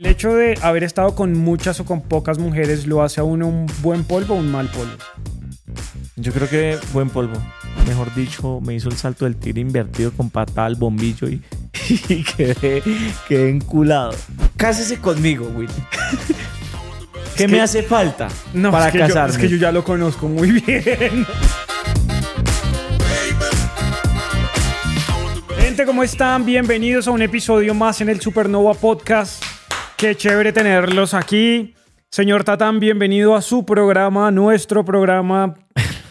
El hecho de haber estado con muchas o con pocas mujeres lo hace a uno un buen polvo o un mal polvo. Yo creo que buen polvo. Mejor dicho, me hizo el salto del tigre invertido con patada al bombillo y, y quedé, quedé enculado. Cásese conmigo, Will. ¿Qué que- me hace falta No, para es que, yo, es que yo ya lo conozco muy bien. Gente, ¿cómo están? Bienvenidos a un episodio más en el Supernova Podcast. Qué chévere tenerlos aquí. Señor Tatán, bienvenido a su programa, nuestro programa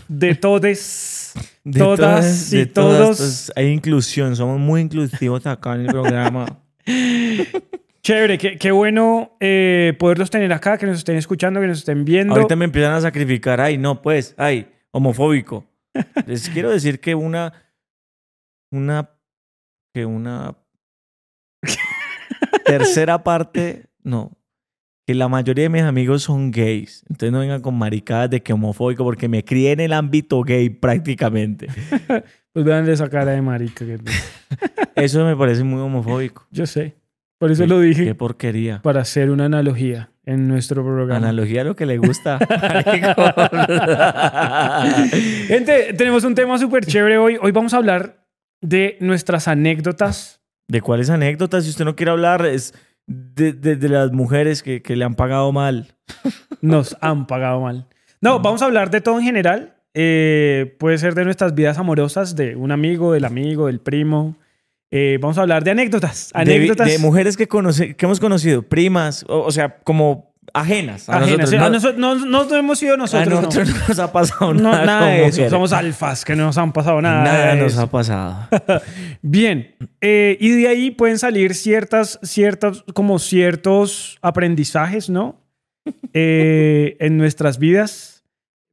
de todes, De todas y de todas, todos. pues, hay inclusión, somos muy inclusivos acá en el programa. Chévere, qué, qué bueno eh, poderlos tener acá, que nos estén escuchando, que nos estén viendo. Ahorita me empiezan a sacrificar. Ay, no, pues, ay, homofóbico. Les quiero decir que una. Una. Que una. Tercera parte. No. Que la mayoría de mis amigos son gays. Entonces no vengan con maricadas de que homofóbico, porque me crié en el ámbito gay prácticamente. Pues vean esa cara de marica. que- Eso me parece muy homofóbico. Yo sé. Por eso Qué- lo dije. Qué porquería. para hacer una analogía en nuestro programa. Analogía a lo que le gusta. Gente, tenemos un tema súper chévere hoy. Hoy vamos a hablar de nuestras anécdotas. ¿De cuáles anécdotas? Si usted no quiere hablar, es de, de- de las mujeres que, que le han pagado mal. Nos han pagado mal. No, vamos a hablar de todo en general. Eh, puede ser de nuestras vidas amorosas, de un amigo, del amigo, del primo. Eh, vamos a hablar de anécdotas. De- Anécdotas. De, mujeres que, conoce, que hemos conocido, primas, o, o sea, como ajenas a ajenas. nosotros. A No, no, no, no hemos sido a nosotros. no. nosotros no nos ha pasado nada. nada de eso. Somos alfas que no nos han pasado nada. Nada nos eso. ha pasado. Bien, eh, y de ahí pueden salir ciertas, ciertas, como ciertos aprendizajes, ¿no? Eh, en nuestras vidas.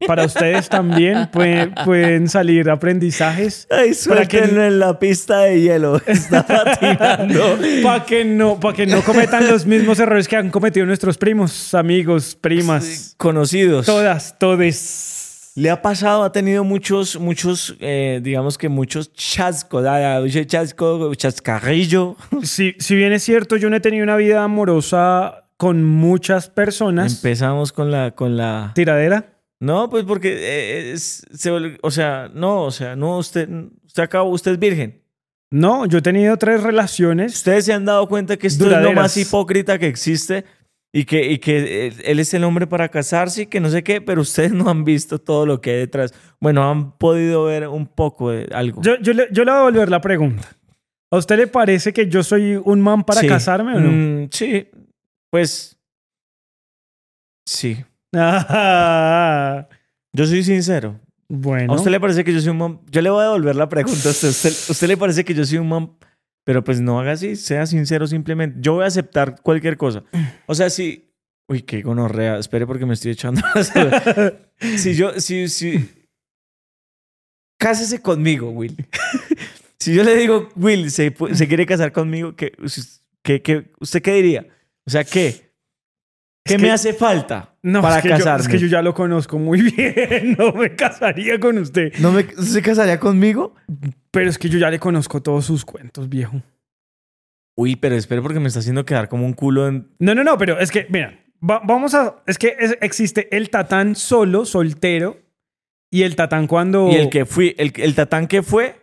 Para ustedes también puede- pueden salir aprendizajes Ay, Para que- suéltenlo en la pista de hielo. Está patinando. para que, no, para que no cometan los mismos errores que han cometido nuestros primos, amigos, primas, Conocidos. todas, todes. Le ha pasado, ha tenido muchos, muchos, eh, digamos que muchos chascos, ah, chasco, chascarrillo. Si, si bien es cierto, yo no he tenido una vida amorosa con muchas personas. Empezamos con la, con la. ¿Tiradera? No, pues porque eh, es- se vol- o sea, no, o sea, no, usted, usted acabó, usted es virgen. No, yo he tenido tres relaciones. Ustedes se han dado cuenta que esto es lo más hipócrita que existe y que, y que él, él es el hombre para casarse y que no sé qué, pero ustedes no han visto todo lo que hay detrás. Bueno, han podido ver un poco de algo. Yo, yo, le, yo le voy a volver la pregunta. ¿A usted le parece que yo soy un man para Sí. casarme o no? Mm, sí, pues sí. Ah, Yo soy sincero. bueno. ¿A usted le parece que yo soy un man? Yo le voy a devolver la pregunta a usted. ¿Usted, usted le parece que yo soy un man? Pero pues no haga así, sea sincero simplemente. Yo voy a aceptar cualquier cosa. O sea, si... Uy, qué gonorrea. Espere porque me estoy echando. si yo... Si, si... Cásese conmigo, Will. si yo le digo, Will, se, se quiere casar conmigo, ¿qué, qué, qué- ¿usted qué diría? O sea, ¿qué? ¿Qué Es me que- hace falta no, para es que, yo, es que yo ya lo conozco muy bien. No me casaría con usted. ¿No me, ¿Se casaría conmigo? Pero es que yo ya le conozco todos sus cuentos, viejo. Uy, pero espere porque me está haciendo quedar como un culo en... No, no, no, pero es que, mira, va- vamos a... Es que es- existe el tatán solo, soltero, y el tatán cuando... Y el que fui, el, el tatán que fue,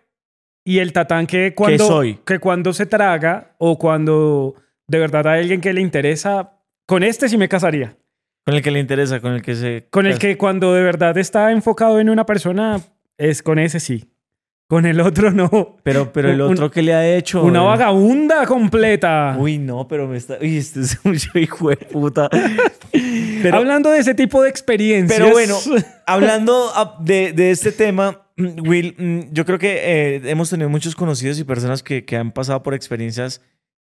Y el tatán que cuando, soy? que cuando se traga o cuando de verdad hay alguien que le interesa, con este sí me casaría. con el que le interesa, con el que se... Con el que cuando de verdad está enfocado en una persona, es con ese sí. Con el otro no. Pero, pero el un- otro que le ha hecho... Una vagabunda completa. Uy, no, pero me está... Uy, este es un hijo de puta. Pero, Hablando de ese tipo de experiencias. pero bueno, hablando de, de este tema, mm, Will, mm, yo creo que eh, hemos tenido muchos conocidos y personas que, que han pasado por experiencias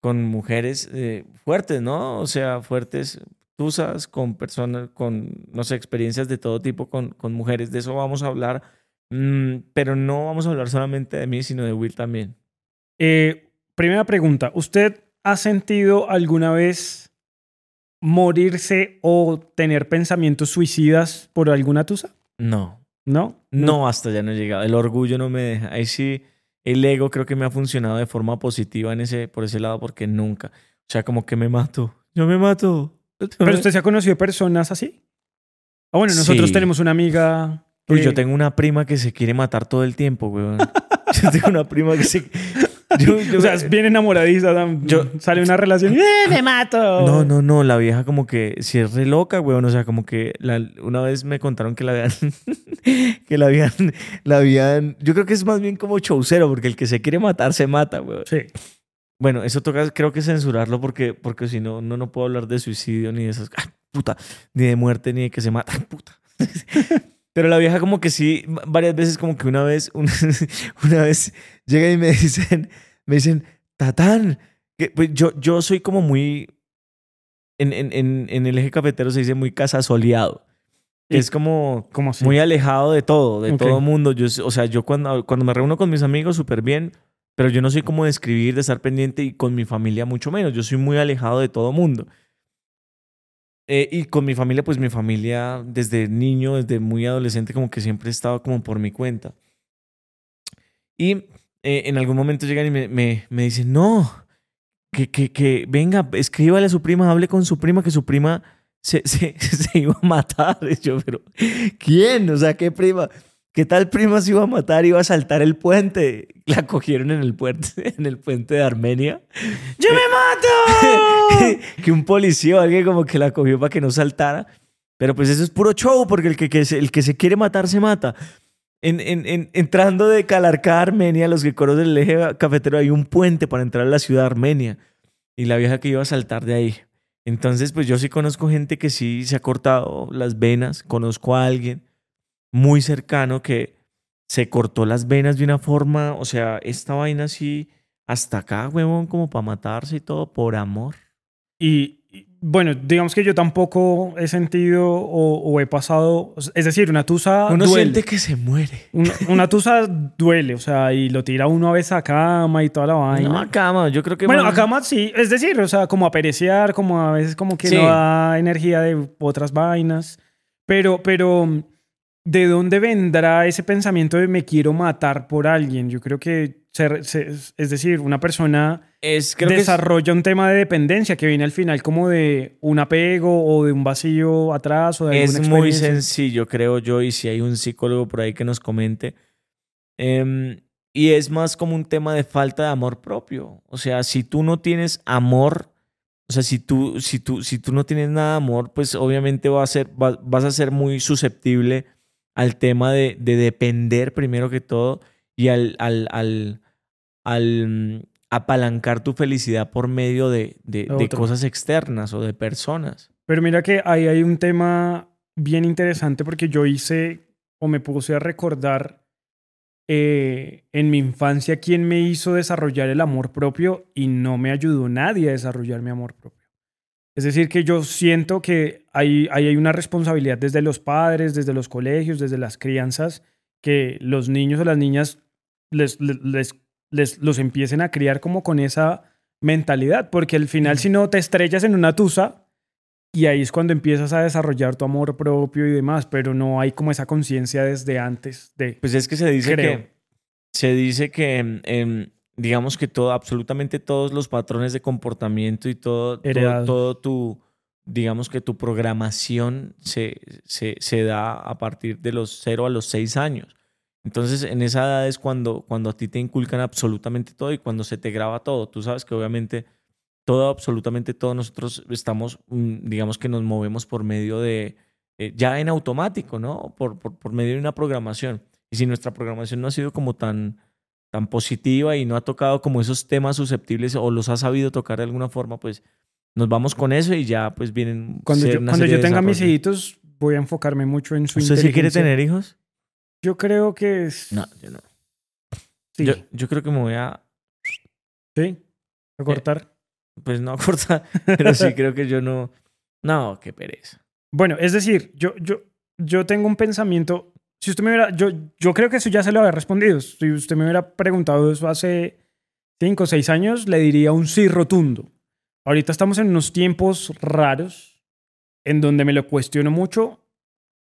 con mujeres eh, fuertes, ¿no? O sea, fuertes, tusas, con personas, con, no sé, experiencias de todo tipo con, con mujeres. De eso vamos a hablar. Mm, pero no vamos a hablar solamente de mí, sino de Will también. Eh, primera pregunta. ¿Usted ha sentido alguna vez morirse o tener pensamientos suicidas por alguna tusa? No, ¿No? no, hasta ya no he llegado. El orgullo no me deja. Ahí sí, el ego creo que me ha funcionado de forma positiva en ese, por ese lado, porque nunca. O sea, como que me mato. yo me mato. ¿Pero usted se ha conocido personas así? Ah, bueno, nosotros Sí. tenemos una amiga... Uy, que- yo tengo una prima que se quiere matar todo el tiempo, weón. yo tengo una prima que se... Yo- yo- O sea, es bien enamoradiza. Yo- sale una relación y ¡eh, me mato! No, no, no, la vieja como que si es re loca, weón, o sea, como que la- una vez me contaron que la habían, que la habían, la habían, yo creo que es más bien como chaucero, porque el que se quiere matar se mata, weón. Sí. Bueno, eso toca, creo que censurarlo porque, porque si no, no, no puedo hablar de suicidio ni de esas, ¡ay, puta, ni de muerte ni de que se mata, ¡ay, puta. Pero la vieja como que sí, varias veces como que una vez, una, una vez llega y me dicen, me dicen, Tatán, que, pues yo, yo soy como muy, en, en, en, en el eje cafetero se dice muy casasoleado. Es como muy alejado de todo, de Ok. todo mundo. Yo, o sea, yo cuando, cuando me reúno con mis amigos súper bien, pero yo no soy como de escribir, de estar pendiente y con mi familia mucho menos. Yo soy muy alejado de todo mundo. Eh, y con mi familia, pues mi familia desde niño, desde muy adolescente, como que siempre he estado como por mi cuenta. Y eh, en algún momento llegan y me, me, me dicen, no, que, que, que venga, escríbale a su prima, hable con su prima, que su prima se, se, se iba a matar. Y yo, pero, ¿quién? O sea, ¿qué prima? ¿Qué tal prima se iba a matar? Iba a saltar el puente. La cogieron en el puente, en el puente de Armenia. ¡Yo me mato! que un policía o alguien como que la cogió para que no saltara. Pero pues eso es puro show, porque el que, que se, el que se quiere matar se mata. En, en, en- entrando de Calarcá a Armenia, los que conocen el eje cafetero, hay un puente para entrar a la ciudad de Armenia. Y la vieja que iba a saltar de ahí. Entonces, pues yo sí conozco gente que sí se ha cortado las venas. Conozco a alguien muy cercano que se cortó las venas de una forma, o sea, esta vaina así hasta acá, huevón, como para matarse y todo por amor. Y, bueno, digamos que yo tampoco he sentido o, o he pasado... Es decir, una tusa Uno duele. siente que se muere. Una, una tusa duele, o sea, y lo tira uno a veces a cama y toda la vaina. No, acá, mano, yo creo que... bueno, más- a cama sí, es decir, o sea, como a perecear, como a veces como que Sí. no da energía de otras vainas. Pero, pero, ¿de dónde vendrá ese pensamiento de me quiero matar por alguien? Yo creo que, se- se- es decir, una persona es, creo que es- desarrolla un tema de dependencia que viene al final como de un apego o de un vacío atrás o de es, muy sencillo, creo yo, y si hay un psicólogo por ahí que nos comente. Em, y es más como un tema de falta de amor propio. O sea, si tú no tienes amor, o sea, si tú, si tú, si tú no tienes nada de amor, pues obviamente va a ser, va- vas a ser muy susceptible al tema de, de depender primero que todo y al, al, al, al mm, apalancar tu felicidad por medio de, de, cosas externas o de personas. Pero mira que ahí hay un tema bien interesante porque yo hice o me puse a recordar eh, en mi infancia quién me hizo desarrollar el amor propio y no me ayudó nadie a desarrollar mi amor propio. Es decir, que yo siento que ahí, ahí hay una responsabilidad desde los padres, desde los colegios, desde las crianzas, que los niños o las niñas les, les, les- les- los empiecen a criar como con esa mentalidad, porque al final si no te estrellas en una tusa, y ahí es cuando empiezas a desarrollar tu amor propio y demás, pero no hay como esa conciencia desde antes de... Pues es que se dice Creo. que se dice que em, digamos que todo, absolutamente todos los patrones de comportamiento y todo, todo, todo tu, digamos que tu programación se, se, se da a partir de los 0 a los 6 años. Entonces, en esa edad es cuando, cuando a ti te inculcan absolutamente todo y cuando se te graba todo. Tú sabes que obviamente todo, absolutamente todo, nosotros estamos, mm, digamos que nos movemos por medio de, eh, ya en automático, ¿no? Por, por, por medio de una programación. Y si nuestra programación no ha sido como tan, tan positiva y no ha tocado como esos temas susceptibles o los ha sabido tocar de alguna forma, pues nos vamos con eso y ya pues vienen... Cuando yo, cuando yo tenga mis hijitos, voy a enfocarme mucho en su ¿Usted sí quiere inteligencia. tener hijos? Yo creo que es... No, yo no. Sí. Yo, yo creo que me voy a, ¿Sí? A cortar. pues no a cortar, pero sí creo que yo no... No, qué pereza. Bueno, es decir, yo, yo, yo tengo un pensamiento. Si usted me hubiera. Yo, yo creo que eso ya se lo había respondido. Si usted me hubiera preguntado eso hace cinco o seis años, le diría un sí rotundo. Ahorita estamos en unos tiempos raros en donde me lo cuestiono mucho,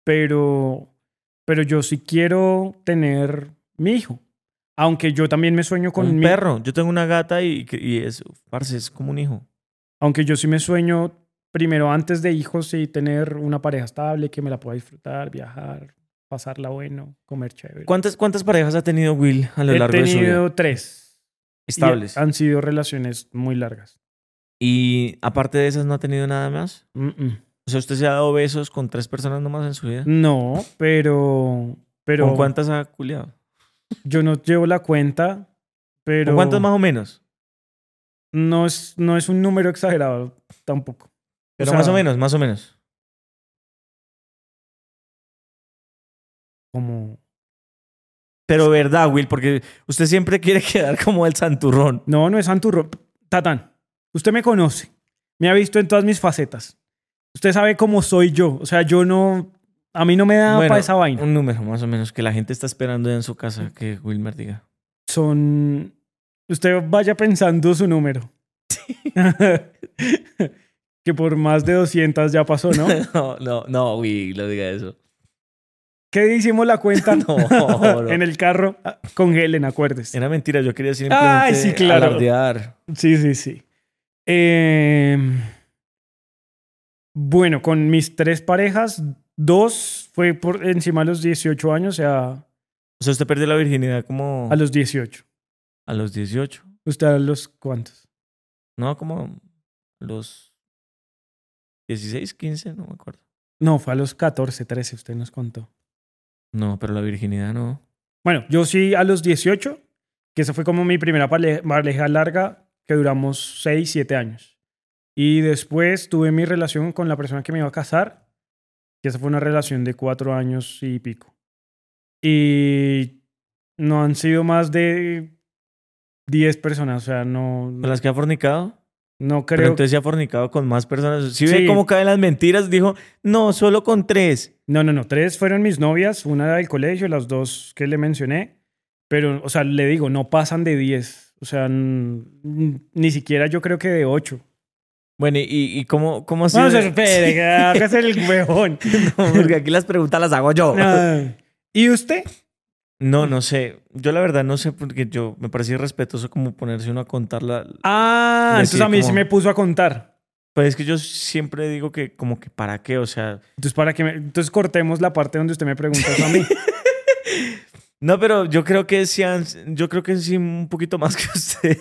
pero, pero yo sí quiero tener mi hijo. Aunque yo también me sueño con un mi perro. Yo tengo una gata y, y es, parce, es como un hijo. Aunque yo sí me sueño primero antes de hijos y tener una pareja estable que me la pueda disfrutar, viajar, pasarla bueno, comer chévere. ¿Cuántas, cuántas parejas ha tenido Will a lo He largo de su vida? tenido tres. y Estables. han sido relaciones muy largas. Y aparte de esas, ¿no ha tenido nada más? Mm, mm. O sea, ¿usted se ha dado besos con tres personas nomás en su vida? No, pero... pero ¿Con cuántas ha culiado? Yo no llevo la cuenta, pero... ¿Con cuántas más o menos? No es, no es un número exagerado tampoco. Pero sea- más o menos, más o menos. Como... Pero verdad, Will, porque usted siempre quiere quedar como el santurrón. No, no es Santurro. Tatán, usted me conoce. Me ha visto en todas mis facetas. Usted sabe cómo soy yo. O sea, yo no... A mí no me da Bueno, para esa vaina. Un número, más o menos, que la gente está esperando en su casa que Wilmer diga. Son... Usted vaya pensando su número. que por más de 200 ya pasó, ¿no? No, no, no, Will, no diga eso. ¿Qué hicimos la cuenta? No, no. en el carro ah, con Helen, acuérdese. Era mentira, yo quería simplemente Ay, sí, claro. alardear. Sí, sí, sí. Eh, bueno, con mis tres parejas, dos fue por encima de los 18 años, o sea, O sea, usted perdió la virginidad como a los 18. a los 18. ¿Usted a los cuántos? No, como a los 16, 15, no me acuerdo. No, fue a los 14, 13, usted nos contó. No, pero la virginidad no. Bueno, yo sí a los 18, que esa fue como mi primera pareja larga, que duramos 6, 7 años. Y después tuve mi relación con la persona que me iba a casar, que esa fue una relación de 4 años y pico. Y no han sido más de 10 personas, o sea, no, ¿Con las que ha fornicado? no Pero creo. entonces se ha fornicado con más personas. Si Sí. ve cómo caen las mentiras, dijo, no, solo con tres. No, no, no. Tres fueron mis novias, una del colegio, las dos que le mencioné. Pero, o sea, le digo, no pasan de 10. O sea, ni siquiera yo creo que de 8. Bueno, ¿y, y cómo, cómo ha sido? No se espere, que hágase el huevón. No, porque aquí las preguntas las hago yo. ¿Y usted? No, no sé. Yo la verdad no sé porque yo me parecía irrespetuoso como ponerse uno a contar la... Ah, entonces a mí sí me puso a contar. Pues es que yo siempre digo que como que para qué, o sea... Entonces, para que me... Entonces cortemos la parte donde usted me pregunta a mí. No, pero yo creo que sí, yo creo que sí un poquito más que usted.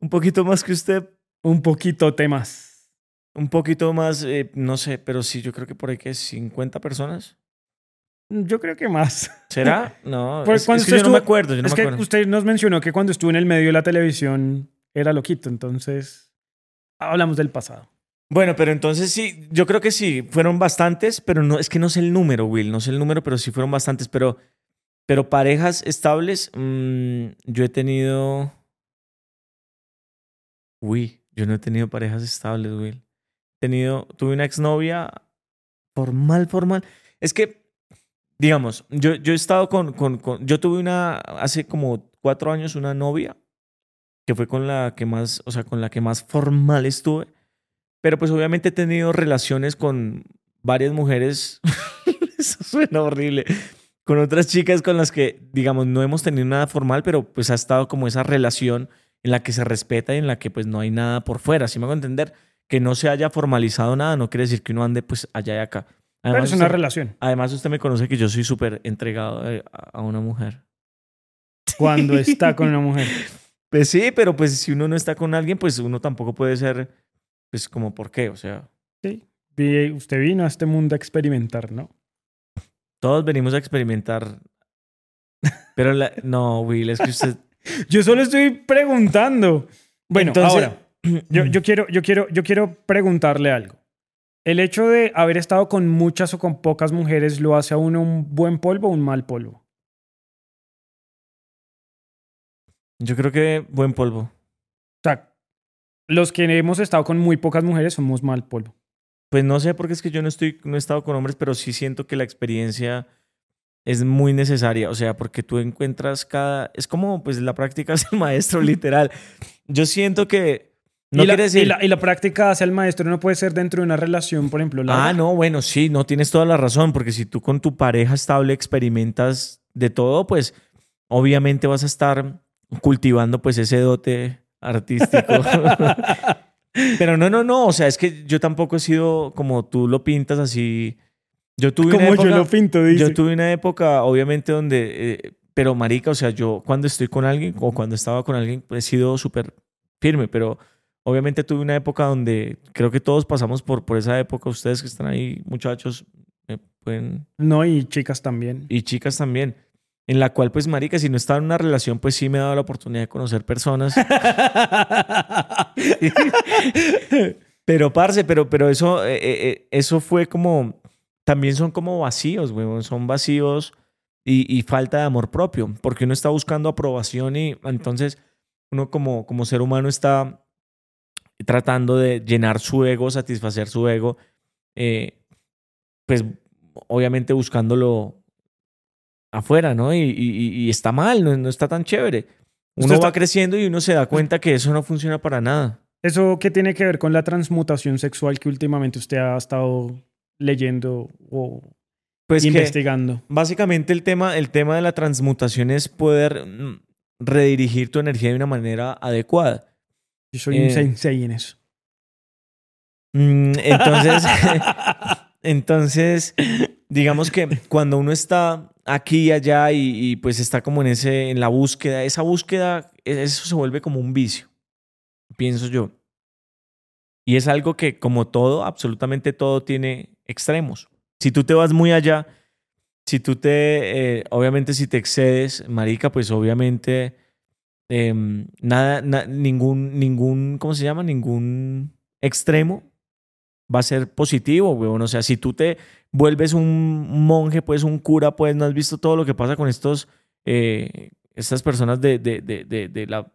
Un poquito más que usted. Un poquito temas. Un poquito más, eh, no sé, pero sí, yo creo que por ahí que 50 personas. Yo creo que más. ¿Será? No, Pues es, cuando es que yo no me acuerdo, yo no es me que acuerdo. usted nos mencionó que cuando estuvo en el medio de la televisión era loquito. Entonces, hablamos del pasado. Bueno, pero entonces sí, yo creo que sí, fueron bastantes, pero no, es que no sé el número, Will, no sé el número, pero sí fueron bastantes, pero, pero parejas estables, mm, yo he tenido... Uy, yo no he tenido parejas estables, Will. He tenido, tuve una exnovia formal, formal. Es que, digamos, yo, yo he estado con, con, con, yo tuve una, hace como cuatro años una novia, que fue con la que más, o sea, con la que más formal estuve. Pero pues obviamente he tenido relaciones con varias mujeres. Eso suena horrible. Con otras chicas con las que, digamos, no hemos tenido nada formal, pero pues ha estado como esa relación en la que se respeta y en la que pues no hay nada por fuera. Si me hago entender que no se haya formalizado nada, no quiere decir que uno ande pues allá y acá. Pero Además, es una usted, relación. además usted me conoce que yo soy súper entregado eh, a una mujer. Cuando está con una mujer. Pues sí, pero pues si uno no está con alguien, pues uno tampoco puede ser, pues como, ¿por qué? O sea, Sí. Usted vino a este mundo a experimentar, ¿no? todos venimos a experimentar. Pero la- no, Will, es que usted... Yo solo estoy preguntando. Bueno, Entonces- ahora, yo, yo, quiero, yo, quiero, yo quiero preguntarle algo. ¿El hecho de haber estado con muchas o con pocas mujeres lo hace a uno un buen polvo o un mal polvo? Yo creo que buen polvo. O sea, los que hemos estado con muy pocas mujeres somos mal polvo. Pues no sé, porque es que yo no estoy, no he estado con hombres, pero sí siento que la experiencia es muy necesaria. O sea, porque tú encuentras cada. Es como, pues la práctica es el maestro, literal. Yo siento que. No y, la, quiere decir. y, la, y la práctica hacia el maestro no puede ser dentro de una relación, por ejemplo. Ah, no, bueno, sí, no tienes toda la razón, porque si tú con tu pareja estable experimentas de todo, pues obviamente vas a estar cultivando pues ese dote artístico. Pero no, no, no. O sea, es que yo tampoco he sido como tú lo pintas así. Yo tuve Como una época, yo lo pinto, dice. Yo tuve una época, obviamente, donde. eh, pero, marica, o sea, yo cuando estoy con alguien o cuando estaba con alguien, he sido súper firme. Pero, obviamente, tuve una época donde creo que todos pasamos por, por esa época. Ustedes que están ahí, muchachos, pueden No, y chicas también. y chicas también. En la cual, pues, marica, si no estaba en una relación, pues sí me ha dado la oportunidad de conocer personas. pero, parce, pero, pero eso, eh, eh, eso fue como, también son como vacíos, weón. Son vacíos y, y falta de amor propio, porque uno está buscando aprobación y entonces uno como, como ser humano está tratando de llenar su ego, satisfacer su ego, eh, pues obviamente buscándolo afuera, ¿no? Y, y- y está mal, no, no está tan chévere. Uno está- va creciendo y uno se da cuenta que eso no funciona para nada. ¿Eso qué tiene que ver con la transmutación sexual que últimamente usted ha estado leyendo o Pues investigando? básicamente el tema, el tema de la transmutación es poder mm, redirigir tu energía de una manera adecuada. Yo soy eh, un sensei en eso. Mm, Entonces, entonces, digamos que cuando uno está aquí y allá y, y, pues está como en ese, en la búsqueda, esa búsqueda, e- eso se vuelve como un vicio, pienso yo. Y es algo que, como todo, absolutamente todo tiene extremos. Si tú te vas muy allá, si tú te, eh, obviamente si te excedes, marica, pues obviamente em, nada, na- ningún, ningún, ¿cómo se llama? Ningún extremo va a ser positivo, weón. O sea, si tú te vuelves un monje, pues un cura, pues no has visto todo lo que pasa con estos, eh, estas personas de, de, de, de,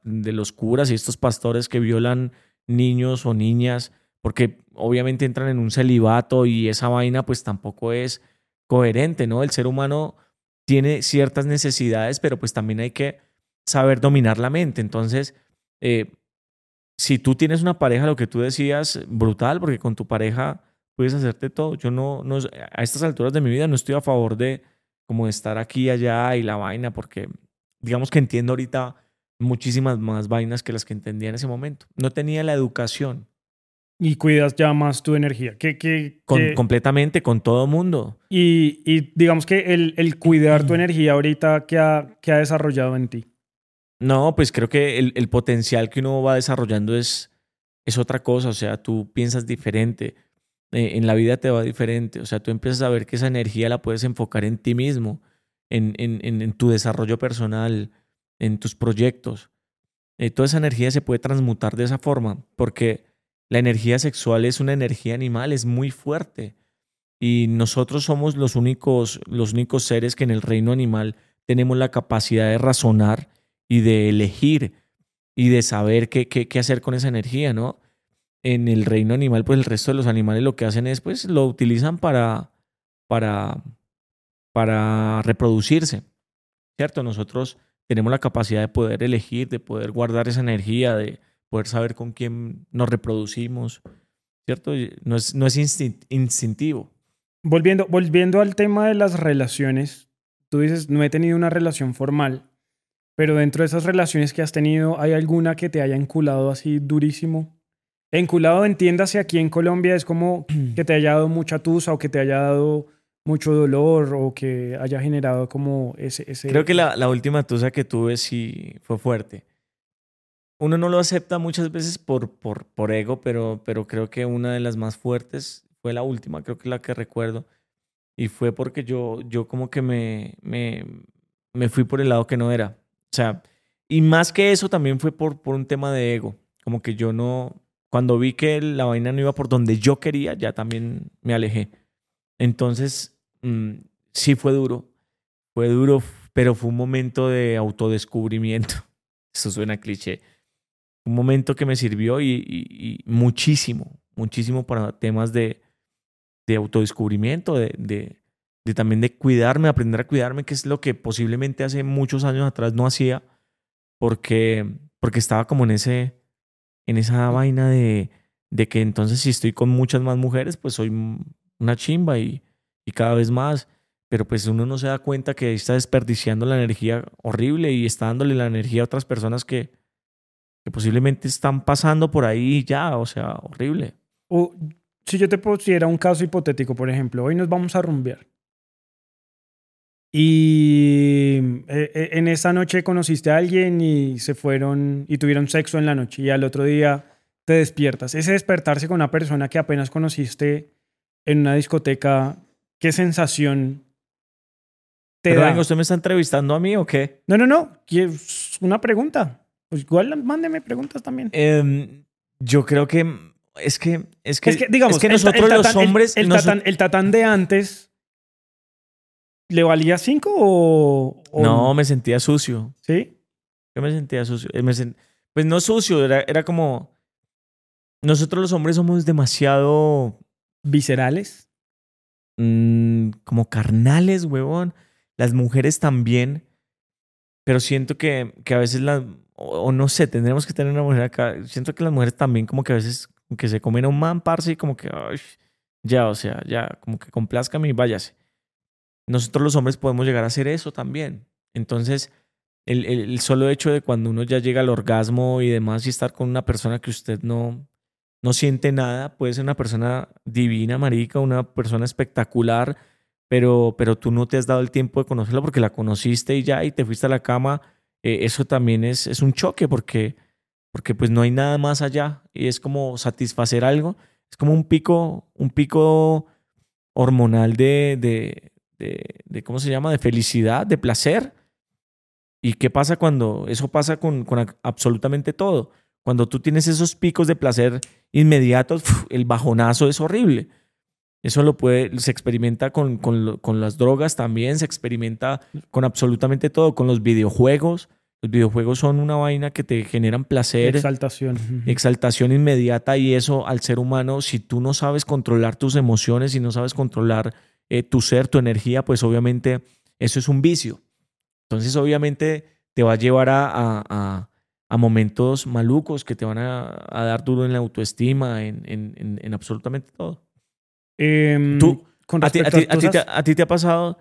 de los curas y estos pastores que violan niños o niñas, porque obviamente entran en un celibato y esa vaina pues tampoco es coherente, ¿no? El ser humano tiene ciertas necesidades, pero pues también hay que saber dominar la mente. Entonces, eh, si tú tienes una pareja, lo que tú decías, brutal, porque con tu pareja puedes hacerte todo. Yo no, no, a estas alturas de mi vida no estoy a favor de como estar aquí y allá y la vaina, porque digamos que entiendo ahorita muchísimas más vainas que las que entendía en ese momento. No tenía la educación Y cuidas ya más tu energía. ¿Qué, qué, con, qué- completamente con todo mundo. Y, y digamos que el, el cuidar tu energía ahorita que ha, que ha desarrollado en ti. No, pues creo que el, el potencial que uno va desarrollando es, es otra cosa. O sea, tú piensas diferente. Eh, en la vida te va diferente. O sea, tú empiezas a ver que esa energía la puedes enfocar en ti mismo, en, en, en, en tu desarrollo personal, en tus proyectos. Eh, toda esa energía se puede transmutar de esa forma, porque la energía sexual es una energía animal, es muy fuerte. Y nosotros somos los únicos, los únicos seres que en el reino animal tenemos la capacidad de razonar y de elegir y de saber qué, qué, hacer con esa energía, ¿no? En el reino animal, pues el resto de los animales lo que hacen es, pues lo utilizan para, para, para reproducirse, ¿cierto? Nosotros tenemos la capacidad de poder elegir, de poder guardar esa energía, de poder saber con quién nos reproducimos, ¿cierto? No es, no es instin- instintivo. Volviendo, volviendo al tema de las relaciones, tú dices, no he tenido una relación formal, pero dentro de esas relaciones que has tenido, ¿hay alguna que te haya enculado así durísimo? Enculado, entiéndase, aquí en Colombia es como que te haya dado mucha tusa o que te haya dado mucho dolor o que haya generado como ese... ese Creo que la, la última tusa que tuve sí fue fuerte. Uno no lo acepta muchas veces por, por, por ego, pero, pero creo que una de las más fuertes fue la última, creo que la que recuerdo. Y fue porque yo, yo como que me, me, me fui por el lado que no era. O sea, y más que eso también fue por, por un tema de ego. Como que yo no, cuando vi que la vaina no iba por donde yo quería, ya también me alejé. Entonces, mm, sí fue duro. Fue duro, pero fue un momento de autodescubrimiento. Eso suena cliché. Un momento que me sirvió y, y- y muchísimo, muchísimo para temas de, de autodescubrimiento, de, de, de también de cuidarme, aprender a cuidarme, que es lo que posiblemente hace muchos años atrás no hacía, porque, porque estaba como en, ese, en esa vaina de, de que entonces si estoy con muchas más mujeres, pues soy una chimba y, y cada vez más. Pero pues uno no se da cuenta que está desperdiciando la energía horrible y está dándole la energía a otras personas que, que posiblemente están pasando por ahí ya, o sea, horrible. O si yo te pusiera un caso hipotético, por ejemplo, hoy nos vamos a rumbear. Y eh, eh, en esa noche conociste a alguien y se fueron y tuvieron sexo en la noche y al otro día te despiertas. Ese despertarse con una persona que apenas conociste en una discoteca, ¿qué sensación te Pero da? venga, ¿usted me está entrevistando a mí o qué? No, no, no. Es una pregunta. Pues igual mándeme preguntas también. Em, yo creo que es que es que, es que, digamos, es que nosotros el los tatán- el- hombres El, noso- tatán, el tatán de antes, ¿le valía 5 o, o no me sentía sucio. ¿Sí? Yo me sentía sucio. Eh, me Pues no sucio, era, era como nosotros los hombres somos demasiado ¿Viscerales? mm, como carnales, huevón. Las mujeres también. Pero siento que, que a veces las... O, no sé, tendremos que tener una mujer acá. Siento que las mujeres también como que a veces que se comen a un man, parce, y como que... ay, ya, o sea, ya, como que complázcame y váyase. Nosotros los hombres podemos llegar a hacer eso también. Entonces, el, el- el solo hecho de cuando uno ya llega al orgasmo y demás y estar con una persona que usted no, no siente nada, puede ser una persona divina, marica, una persona espectacular, pero, pero tú no te has dado el tiempo de conocerla porque la conociste y ya y te fuiste a la cama, eh, eso también es, es un choque porque, porque pues no hay nada más allá y es como satisfacer algo, es como un pico, un pico hormonal de, de, de, de ¿cómo se llama? De felicidad, de placer. ¿Y qué pasa cuando eso pasa con, con absolutamente todo? Cuando tú tienes esos picos de placer inmediatos, el bajonazo es horrible. Eso lo puede, se experimenta con, con, con las drogas también, se experimenta con absolutamente todo, con los videojuegos. Los videojuegos son una vaina que te generan placer, Exaltación. Exaltación inmediata y eso al ser humano, si tú no sabes controlar tus emociones, si no sabes controlar eh, tu ser, tu energía, pues obviamente eso es un vicio. Entonces obviamente te va a llevar a, a- a- a momentos malucos que te van a, a dar duro en la autoestima, en, en- en- en absolutamente todo. Em, Tú, con ¿A ti, a ti- a ti te, a ti te ha pasado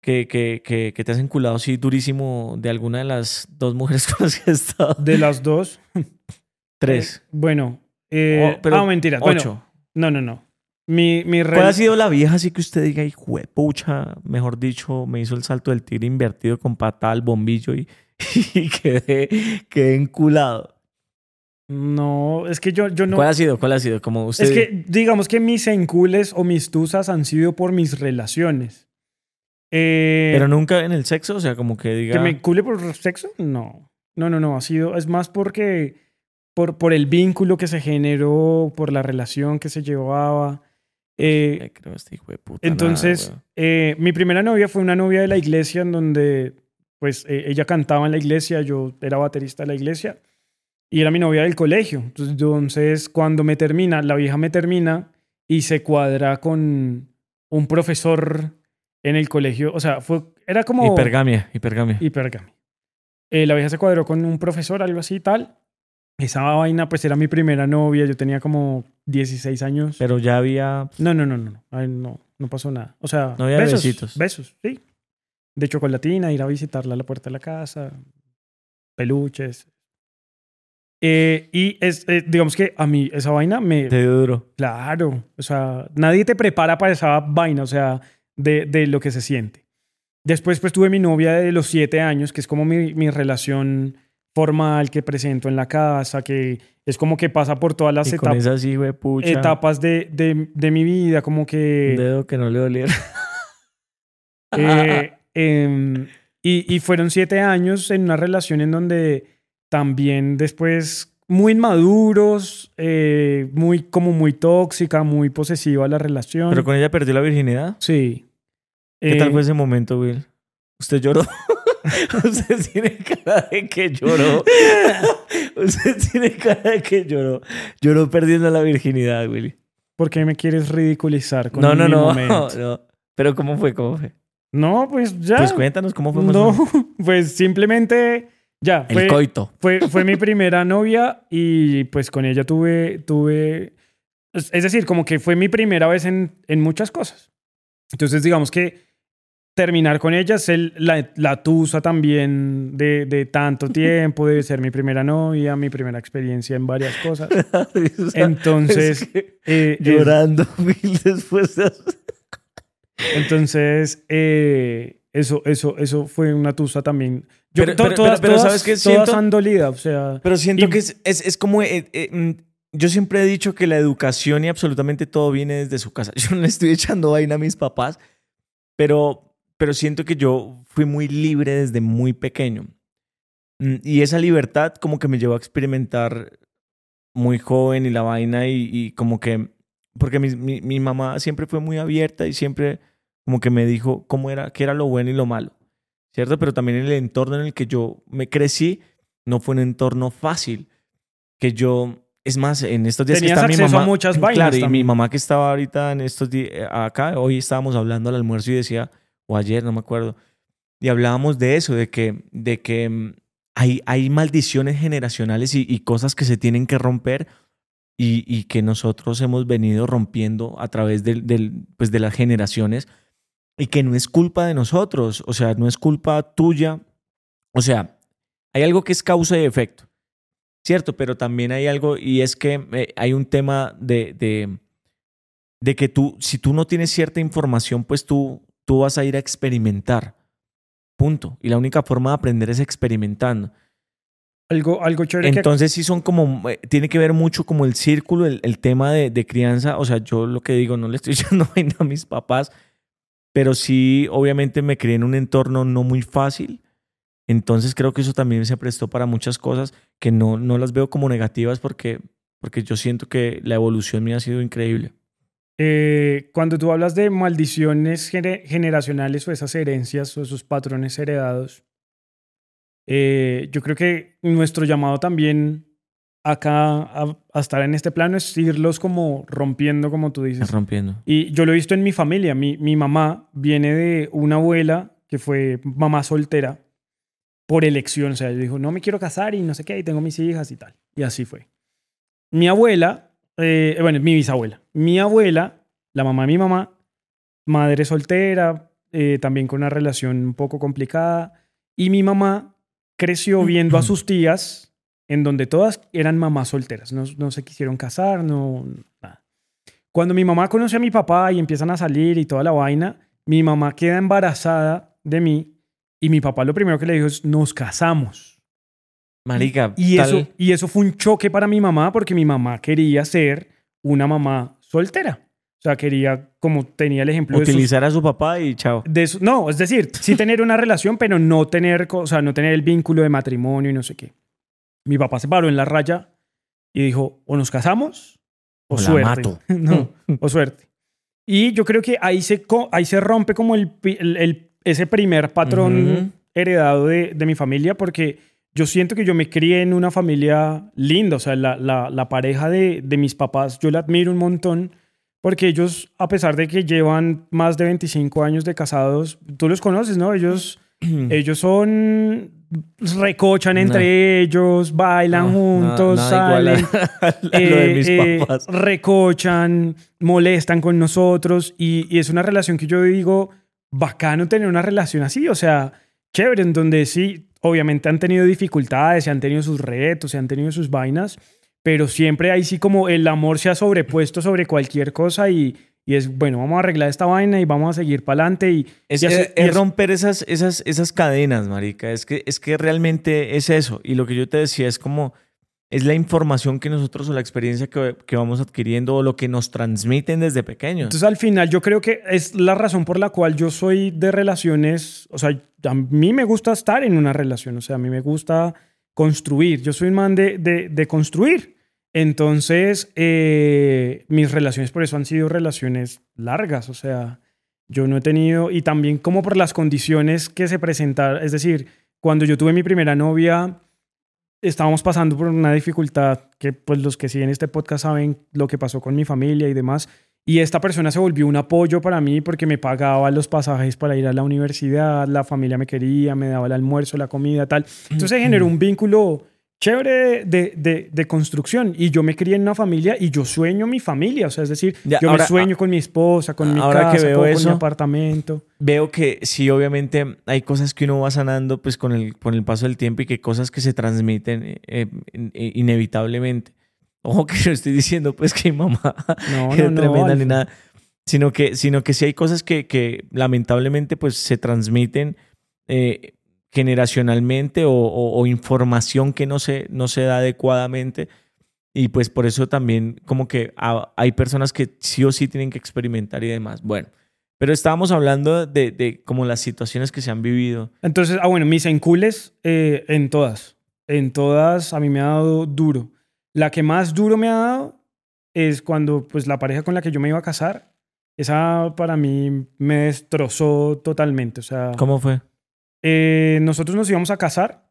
que, que, que, que te has enculado así durísimo de alguna de las dos mujeres con las que has estado? de las dos. Tres. Eh, bueno. eh, Oh, pero ah, mentira. Bueno, Ocho. no, no, no. Mi, mi ¿Cuál ha sido la vieja así que usted diga, hijo de pucha, mejor dicho, me hizo el salto del tigre invertido con patada al bombillo y, y quedé, quedé enculado? No, es que yo, yo no. ¿Cuál ha sido? ¿Cuál ha sido? Como usted... Es que digamos que mis encules o mis tusas han sido por mis relaciones. Eh, Pero nunca en el sexo, o sea, como que diga... ¿Que me encule por sexo? No. No, no, no. Ha sido. Es más porque. Por, por el vínculo que se generó, por la relación que se llevaba. Eh, Me creo este hijo de puta. nada, entonces, weón. eh, mi primera novia fue una novia de la iglesia en donde, pues, eh, ella cantaba en la iglesia, yo era baterista de la iglesia y era mi novia del colegio. Entonces, cuando me termina, la vieja me termina y se cuadra con un profesor en el colegio. O sea, fue, era como... Hipergamia, hipergamia. Hipergamia. Eh, la vieja se cuadró con un profesor, algo así y tal. Esa vaina, pues, era mi primera novia. Yo tenía como 16 años. Pero ya había... No, no, no, no. Ay, no, no pasó nada. O sea, No había besos. besitos. Besos, sí. De chocolatina, ir a visitarla a la puerta de la casa. Peluches. Eh, y es, eh, digamos que a mí esa vaina me... Te dio duro. Claro. O sea, nadie te prepara para esa vaina, o sea, de, de lo que se siente. Después, pues tuve mi novia de los siete años, que es como mi, mi relación formal que presento en la casa, que es como que pasa por todas las Y con etap- esa así, güey, pucha. etapas de, de, de mi vida, como Un que... dedo que no le doliera. eh, em, y, y fueron siete años en una relación en donde también después muy inmaduros, eh, muy como muy tóxica, muy posesiva la relación. Pero con ella perdió la virginidad. Sí. ¿Qué Eh, tal fue ese momento, Will? ¿Usted lloró? Usted tiene cara de que lloró. Usted tiene cara de que lloró. Lloró perdiendo la virginidad, Willy. ¿Por qué me quieres ridiculizar con No, no, mi no, momento? no. Pero ¿cómo fue? ¿Cómo fue? No, pues ya. Pues cuéntanos cómo fue. no, pues simplemente ya. El Fue, coito. fue, fue mi primera novia y pues con ella tuve, tuve, es decir, como que fue mi primera vez en, en muchas cosas. Entonces digamos que terminar con ella es el, la, la tusa también de, de tanto tiempo, de ser mi primera novia, mi primera experiencia en varias cosas. Entonces, Es que eh, es- llorando Will, después de... entonces eh, eso, eso, eso fue una tusa también. Yo, Pero- to- pero- todas, pero- pero todas- ¿sabes qué todas siento? han dolido, o sea, Pero siento Y- que es, es, es como... eh, eh, mm, yo siempre he dicho que la educación y absolutamente todo viene desde su casa. Yo no le estoy echando vaina a mis papás, pero, pero siento que yo fui muy libre desde muy pequeño. Mm, Y esa libertad como que me llevó a experimentar muy joven y la vaina y, y como que... Porque mi, mi, mi mamá siempre fue muy abierta y siempre como que me dijo cómo era, qué era lo bueno y lo malo. ¿Cierto? Pero también el entorno en el que yo me crecí no fue un entorno fácil. Que yo... Es más, en estos días que Tenías está mi acceso a mamá... muchas vainas Claro, y mi también. mamá que estaba ahorita en estos días... Acá, hoy estábamos hablando al almuerzo y decía... O ayer, no me acuerdo. Y hablábamos de eso, de que, de que mm, hay, hay maldiciones generacionales y, y cosas que se tienen que romper y, y que nosotros hemos venido rompiendo a través del, del, pues de las generaciones y que no es culpa de nosotros, o sea, no es culpa tuya. O sea, hay algo que es causa y efecto, ¿cierto? Pero también hay algo y es que eh, hay un tema de, de, de que tú, si tú no tienes cierta información, pues tú, tú vas a ir a experimentar. Punto. Y la única forma de aprender es experimentando. algo, algo chévere que Entonces sí son como, eh, tiene que ver mucho como el círculo, el, el tema de, de crianza. O sea, yo lo que digo, no le estoy echando vaina a mis papás, pero sí, obviamente me crié en un entorno no muy fácil. Entonces creo que eso también se prestó para muchas cosas que no, no las veo como negativas porque, porque yo siento que la evolución mía ha sido increíble. Eh, cuando tú hablas de maldiciones gene- generacionales o esas herencias o esos patrones heredados, eh, yo creo que nuestro llamado también acá a, a estar en este plano es irlos como rompiendo, como tú dices. Rompiendo. Y yo lo he visto en mi familia. Mi, mi mamá viene de una abuela que fue mamá soltera por elección. O sea, ella dijo, no me quiero casar y no sé qué, y tengo mis hijas y tal. Y así fue. Mi abuela, eh, bueno, mi bisabuela. Mi abuela, la mamá de mi mamá, madre soltera, eh, también con una relación un poco complicada. Y mi mamá creció viendo a sus tías en donde todas eran mamás solteras. No, no se quisieron casar, no, nada. Cuando mi mamá conoce a mi papá y empiezan a salir y toda la vaina, mi mamá queda embarazada de mí y mi papá lo primero que le dijo es, nos casamos. Marica, Y tal- eso, y eso fue un choque para mi mamá porque mi mamá quería ser una mamá soltera. O sea, quería, como tenía el ejemplo de sus- utilizar a su papá y chao. de su- no, es decir, sí tener una relación, pero no tener, o sea, no tener el vínculo de matrimonio y no sé qué. Mi papá se paró en la raya y dijo, o nos casamos o, O la suerte. mato. no, o suerte. Y yo creo que ahí se, ahí se rompe como el, pi- el- el- ese primer patrón heredado de, de mi familia porque yo siento que yo me crié en una familia linda, o sea, la, la, la pareja de, de mis papás, yo la admiro un montón porque ellos, a pesar de que llevan más de 25 años de casados, tú los conoces, ¿no? Ellos, ellos son, recochan entre ellos, bailan No, juntos, salen, a- a lo de eh, mis eh, papás. recochan, molestan con nosotros y, y es una relación que yo digo, bacano tener una relación así, o sea, chévere, en donde sí, obviamente han tenido dificultades, se han tenido sus retos, se han tenido sus vainas, pero siempre ahí sí como el amor se ha sobrepuesto sobre cualquier cosa y, y es, bueno, vamos a arreglar esta vaina y vamos a seguir para adelante y, Es, y así- es- y es es- romper esas, esas, esas cadenas, marica. Es que, es que realmente es eso. Y lo que yo te decía es como, es la información que nosotros o la experiencia que, que vamos adquiriendo o lo que nos transmiten desde pequeños. Entonces al final yo creo que es la razón por la cual yo soy de relaciones, o sea, a mí me gusta estar en una relación, o sea, a mí me gusta construir, yo soy un man de, de, de construir. Entonces, eh, mis relaciones por eso han sido relaciones largas, o sea, yo no he tenido, y también como por las condiciones que se presentaron, es decir, cuando yo tuve mi primera novia, estábamos pasando por una dificultad que pues los que siguen este podcast saben lo que pasó con mi familia y demás. Y esta persona se volvió un apoyo para mí porque me pagaba los pasajes para ir a la universidad, la familia me quería, me daba el almuerzo, la comida, tal. Entonces se generó un vínculo chévere de, de, de construcción. Y yo me crié en una familia y yo sueño mi familia. O sea, es decir, Ya, yo ahora- me sueño con mi esposa, con mi ahora que casa, veo con, eso- mi apartamento. Veo que sí, obviamente hay cosas que uno va sanando pues con el, con el paso del tiempo y que cosas que se transmiten eh, eh, eh, inevitablemente. Ojo que no estoy diciendo pues que mi mamá No, era no, no. tremenda ni Alfred. nada, sino que, sino que sí hay cosas que, que lamentablemente pues se transmiten eh, generacionalmente o, o- o información que no se, no se da adecuadamente y pues por eso también como que ha- hay personas que sí o sí tienen que experimentar y demás. Bueno, pero estábamos hablando de, de como las situaciones que se han vivido. Entonces, ah, bueno, mis encules eh, en todas. En todas a mí me ha dado duro. La que más duro me ha dado es cuando pues la pareja con la que yo me iba a casar, esa para mí me destrozó totalmente. O sea, ¿Cómo fue? Eh, nosotros nos íbamos a casar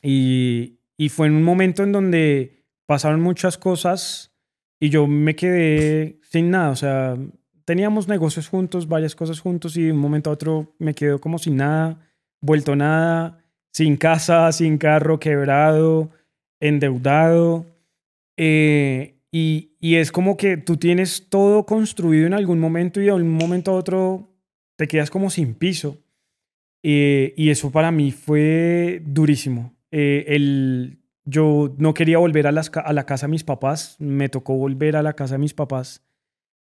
y, fue en un momento en donde pasaron muchas cosas y yo me quedé sin nada. O sea, teníamos negocios juntos, varias cosas juntos y de un momento a otro me quedo como sin nada, vuelto nada, sin casa, sin carro, quebrado, endeudado. Eh, y, y es como que tú tienes todo construido en algún momento y de un momento a otro te quedas como sin piso. Eh, y eso para mí fue durísimo. Eh, el, yo no quería volver a, las ca- a la casa de mis papás, me tocó volver a la casa de mis papás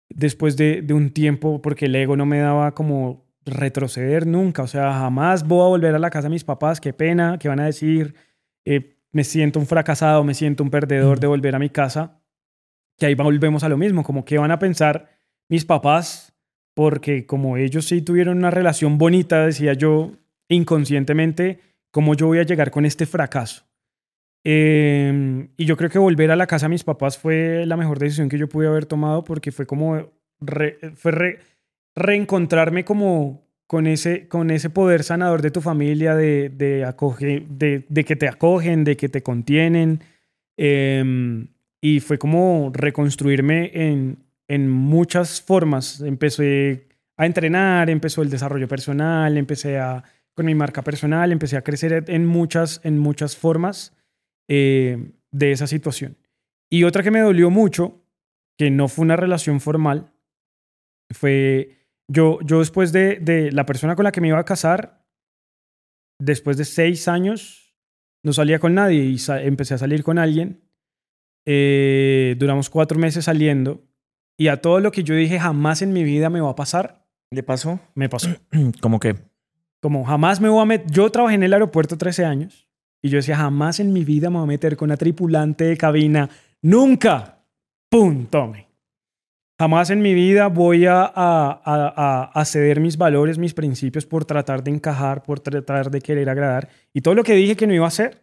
después de, de un tiempo porque el ego no me daba como retroceder nunca. O sea, jamás voy a volver a la casa de mis papás, qué pena, qué van a decir. Eh, me siento un fracasado, me siento un perdedor de volver a mi casa. Que ahí volvemos a lo mismo, como qué van a pensar mis papás porque como ellos sí tuvieron una relación bonita, decía yo inconscientemente, ¿cómo yo voy a llegar con este fracaso? Eh, y yo creo que volver a la casa de mis papás fue la mejor decisión que yo pude haber tomado porque fue como reencontrarme como con ese, poder sanador de tu familia, de, que te acogen, de que te contienen. Eh, y fue como reconstruirme en, en muchas formas. Empecé a entrenar, empezó el desarrollo personal, empecé a, con mi marca personal, empecé a crecer en muchas, en muchas formas eh, de esa situación. Y otra que me dolió mucho, que no fue una relación formal, fue yo, yo después de, de la persona con la que me iba a casar, después de seis años, no salía con nadie y empecé a salir con alguien. Eh, duramos cuatro meses saliendo y a todo lo que yo dije jamás en mi vida me va a pasar, ¿Le pasó? me pasó. Como que Como jamás me voy a meter. Yo trabajé en el aeropuerto 13 años y yo decía, jamás en mi vida me voy a meter con una tripulante de cabina. Nunca. ¡Pum! Tome. Jamás en mi vida voy a, a, a- a- a ceder mis valores, mis principios por tratar de encajar, por tratar de querer agradar. Y todo lo que dije que no iba a hacer,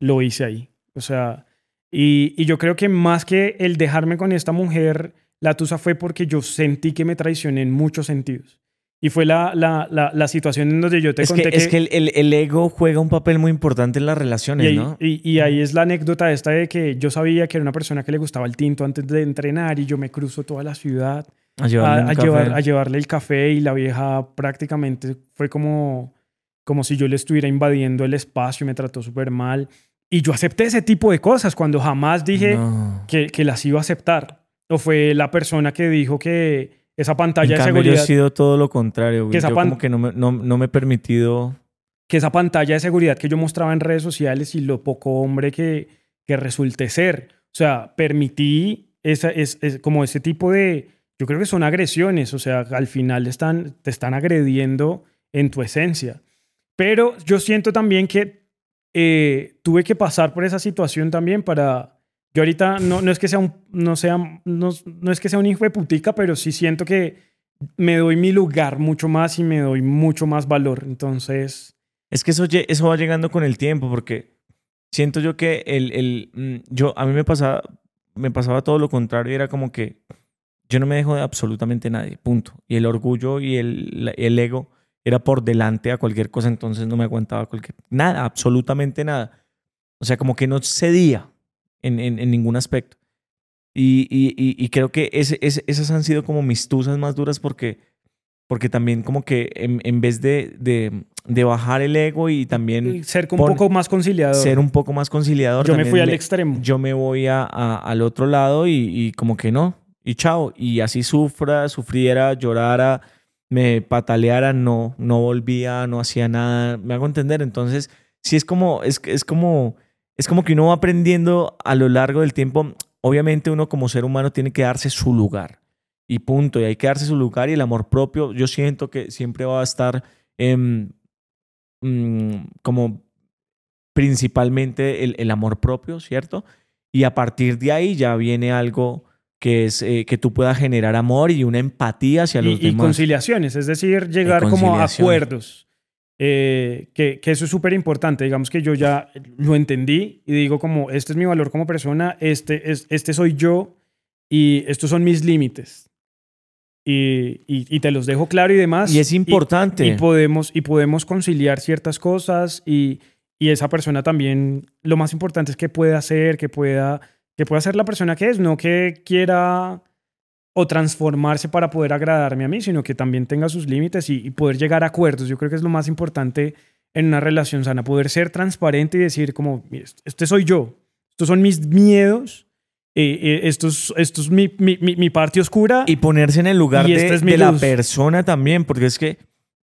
lo hice ahí. O sea, y, y yo creo que más que el dejarme con esta mujer, la tusa fue porque yo sentí que me traicioné en muchos sentidos. Y fue la, la, la, la situación en donde yo te es que, conté es que el, el- el ego juega un papel muy importante en las y relaciones, ahí, ¿no? y- y ahí es la anécdota esta de que yo sabía que era una persona que le gustaba el tinto antes de entrenar y yo me cruzo toda la ciudad A llevarle a, a llevar- a llevarle el café y la vieja prácticamente fue como, como si yo le estuviera invadiendo el espacio, me trató súper mal. Y yo acepté ese tipo de cosas cuando jamás dije No. que, que las iba a aceptar. O fue la persona que dijo que esa En pantalla de cambio, yo seguridad... he sido todo lo contrario. güey. Que esa Yo como que no me, no, no me he permitido... que esa pantalla de seguridad que yo mostraba en redes sociales y lo poco hombre que, que resulté ser. O sea, permití esa, es, es como ese tipo de, yo creo que son agresiones, o sea, al final están, te están agrediendo en tu esencia. Pero yo siento también que eh, tuve que pasar por esa situación también para... Yo ahorita no, no es que sea un, no sea, no, no es que sea un hijo de putica, pero sí siento que me doy mi lugar mucho más y me doy mucho más valor. Entonces, Es que eso, eso va llegando con el tiempo, porque siento yo que el, el, mm, yo, a mí me pasaba, me pasaba todo lo contrario, y era como que yo no me dejo de absolutamente nadie, punto. Y el orgullo y el, el ego era por delante a cualquier cosa, entonces no me aguantaba cualquier, nada, absolutamente nada. O sea, como que no cedía en, en, en ningún aspecto. Y, y, y, y creo que ese, ese- esas han sido como mis tusas más duras porque, porque también como que en, en vez de, de, de bajar el ego y también Ser un pon- poco más conciliador. ser un poco más conciliador. Yo me fui al extremo. Yo me voy a, a- al otro lado y, y como que no, y chao. Y así sufra, sufriera, llorara, me pataleara, no, no volvía, no hacía nada. Me hago entender. Entonces, sí es como, es, es como, es como que uno va aprendiendo a lo largo del tiempo. Obviamente uno como ser humano tiene que darse su lugar. Y punto. Y hay que darse su lugar y el amor propio, yo siento que siempre va a estar em, mm, como principalmente el, el amor propio, ¿cierto? Y a partir de ahí ya viene algo que es eh, que tú puedas generar amor y una empatía hacia los y, y demás. conciliaciones, es decir, llegar como a acuerdos. Eh, que, que eso es súper importante. Digamos que yo ya lo entendí y digo como, este es mi valor como persona, este, es, este soy yo y estos son mis límites. Y, y- y te los dejo claro y demás. Y es importante. Y, podemos, y podemos conciliar ciertas cosas y, y esa persona también, lo más importante es que pueda hacer, que pueda, que pueda ser la persona que es, no que quiera o transformarse para poder agradarme a mí, sino que también tenga sus límites y, y poder llegar a acuerdos. Yo creo que es lo más importante en una relación sana, poder ser transparente y decir como, "Mire, este soy yo, estos son mis miedos, eh, eh, esto es, esto es mi, mi, mi- mi parte oscura. Y ponerse en el lugar de, es la persona también, porque es que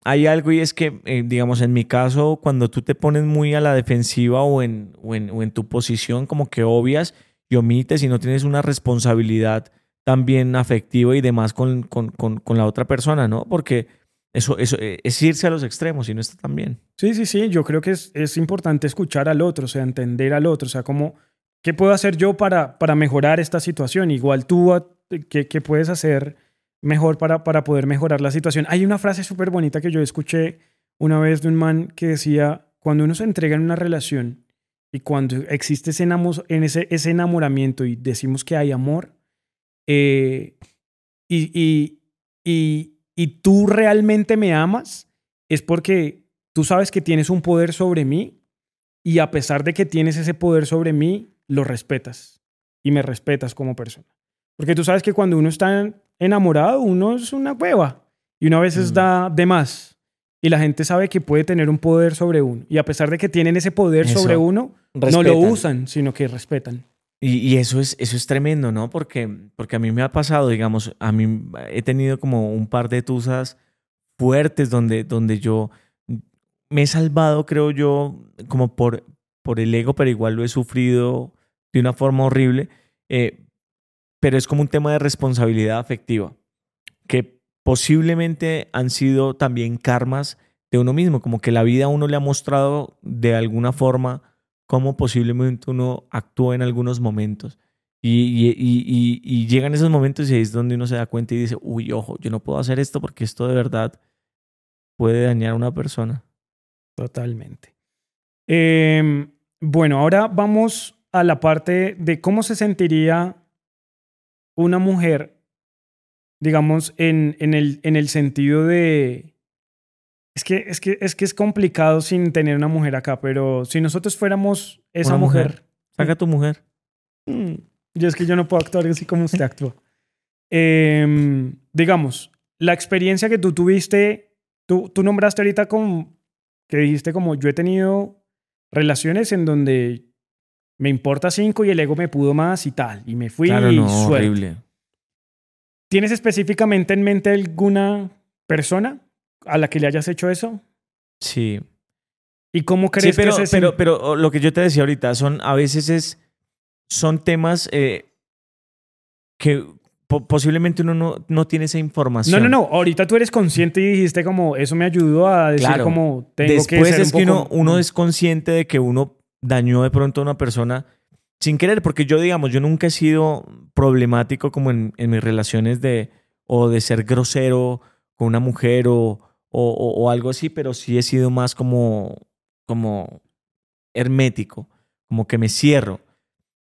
hay algo y es que, eh, digamos, en mi caso, cuando tú te pones muy a la defensiva o en, o en, o en tu posición, como que obvias y omites y no tienes una responsabilidad también afectiva y demás con, con, con, con la otra persona, ¿no? Porque eso, eso eh, es irse a los extremos y no está tan bien. Sí, sí, sí, yo creo que es, es importante escuchar al otro, o sea, entender al otro, o sea, como, ¿qué puedo hacer yo para, para mejorar esta situación? Igual tú, a- ¿qué, qué puedes hacer mejor para, para poder mejorar la situación? Hay una frase súper bonita que yo escuché una vez de un man que decía, cuando uno se entrega en una relación y cuando existe ese, ese, ese enamoramiento y decimos que hay amor, eh, y, y, y, y tú realmente me amas, es porque tú sabes que tienes un poder sobre mí y a pesar de que tienes ese poder sobre mí, lo respetas y me respetas como persona. Porque tú sabes que cuando uno está enamorado, uno es una hueva y uno a veces Mm. da de más y la gente sabe que puede tener un poder sobre uno y a pesar de que tienen ese poder Eso. sobre uno, no lo usan, sino que respetan. Y, eso, es, eso es tremendo, ¿no? Porque, porque a mí me ha pasado, digamos, a mí he tenido como un par de tusas fuertes donde, donde yo me he salvado, creo yo, como por, por el ego, pero igual lo he sufrido de una forma horrible. eh, pero es como un tema de responsabilidad afectiva, que posiblemente han sido también karmas de uno mismo, como que la vida a uno le ha mostrado de alguna forma cómo posiblemente uno actúa en algunos momentos. Y, llegan esos momentos y ahí es donde uno se da cuenta y dice, uy, ojo, yo no puedo hacer esto porque esto de verdad puede dañar a una persona. Totalmente. Em, bueno, ahora vamos a la parte de cómo se sentiría una mujer, digamos, en, en, el, en el sentido de... Es que, es, que, es que es complicado sin tener una mujer acá, pero si nosotros fuéramos esa Una mujer. mujer, Saca tu mujer. Mm, Yo es que yo no puedo actuar así como usted actúa. Em, digamos, la experiencia que tú tuviste, tú, tú nombraste ahorita como, que dijiste como yo he tenido relaciones en donde me importa cinco y el ego me pudo más y tal, y me fui claro, y no, suerte. horrible. ¿Tienes específicamente en mente alguna persona a la que le hayas hecho eso? Sí. ¿Y cómo Sí, crees pero, que se pero, pero lo que yo te decía ahorita, son a veces es, son temas eh, que po- posiblemente uno no, no tiene esa No, información. no, no. Ahorita tú eres consciente y dijiste como eso me ayudó a decir Claro. como tengo que Después ser es un que uno, uno es consciente de que uno dañó de pronto a una persona sin querer, porque yo, digamos, yo nunca he sido problemático como en, en mis relaciones de, o de ser grosero con una mujer o, o, algo así, pero sí he sido más como, como hermético, como que me cierro.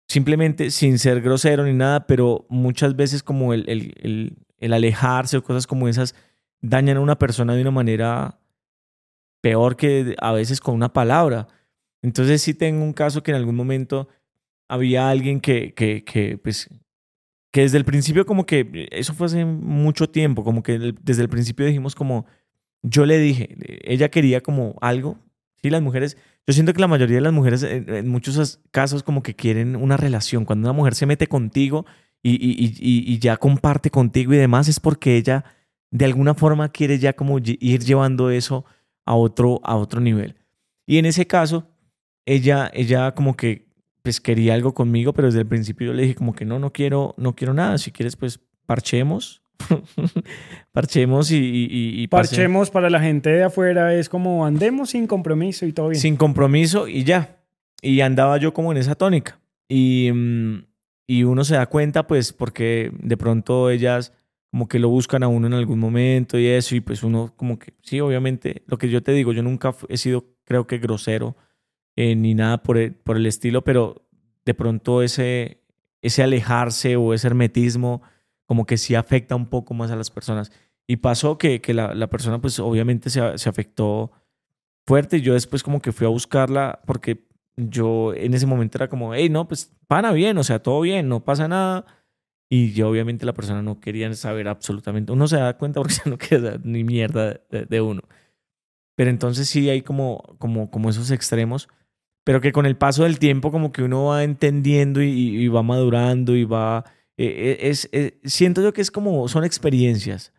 Simplemente sin ser grosero ni nada, pero muchas veces como el, el, el, alejarse o cosas como esas dañan a una persona de una manera peor que a veces con una palabra. Entonces sí tengo un caso que en algún momento había alguien que, que, que, pues, que desde el principio como que, eso fue hace mucho tiempo, como que desde el principio dijimos como, yo le dije, ella quería como algo, sí, las mujeres, yo siento que la mayoría de las mujeres en, muchos casos como que quieren una relación, cuando una mujer se mete contigo y, y, y, ya comparte contigo y demás, es porque ella de alguna forma quiere ya como ir llevando eso a otro, a otro nivel. Y en ese caso, ella, ella como que pues quería algo conmigo, pero desde el principio yo le dije como que no, no quiero, no quiero nada. Si quieres, pues parchemos. parchemos y, Parchemos para la gente de afuera es como andemos sin compromiso y todo bien. Sin compromiso y ya. Y andaba yo como en esa tónica. Y, mm, y uno se da cuenta, pues, porque de pronto ellas como que lo buscan a uno en algún momento y eso, y pues uno como que, sí, obviamente, lo que yo te digo, yo nunca he sido, creo que, grosero eh, ni nada por el, por el estilo, pero de pronto ese, ese alejarse o ese hermetismo como que sí afecta un poco más a las personas. Y pasó que, que la, la, persona pues obviamente se, se afectó fuerte yo después como que fui a buscarla porque yo en ese momento era como, hey, no, pues pana bien, o sea, todo bien, no pasa nada. Y yo obviamente la persona no quería saber absolutamente, uno se da cuenta porque no queda ni mierda de, de, uno. Pero entonces sí hay como, como, como esos extremos pero que con el paso del tiempo como que uno va entendiendo y, va madurando y va... Eh, eh, es, eh, siento yo que es como, son experiencias.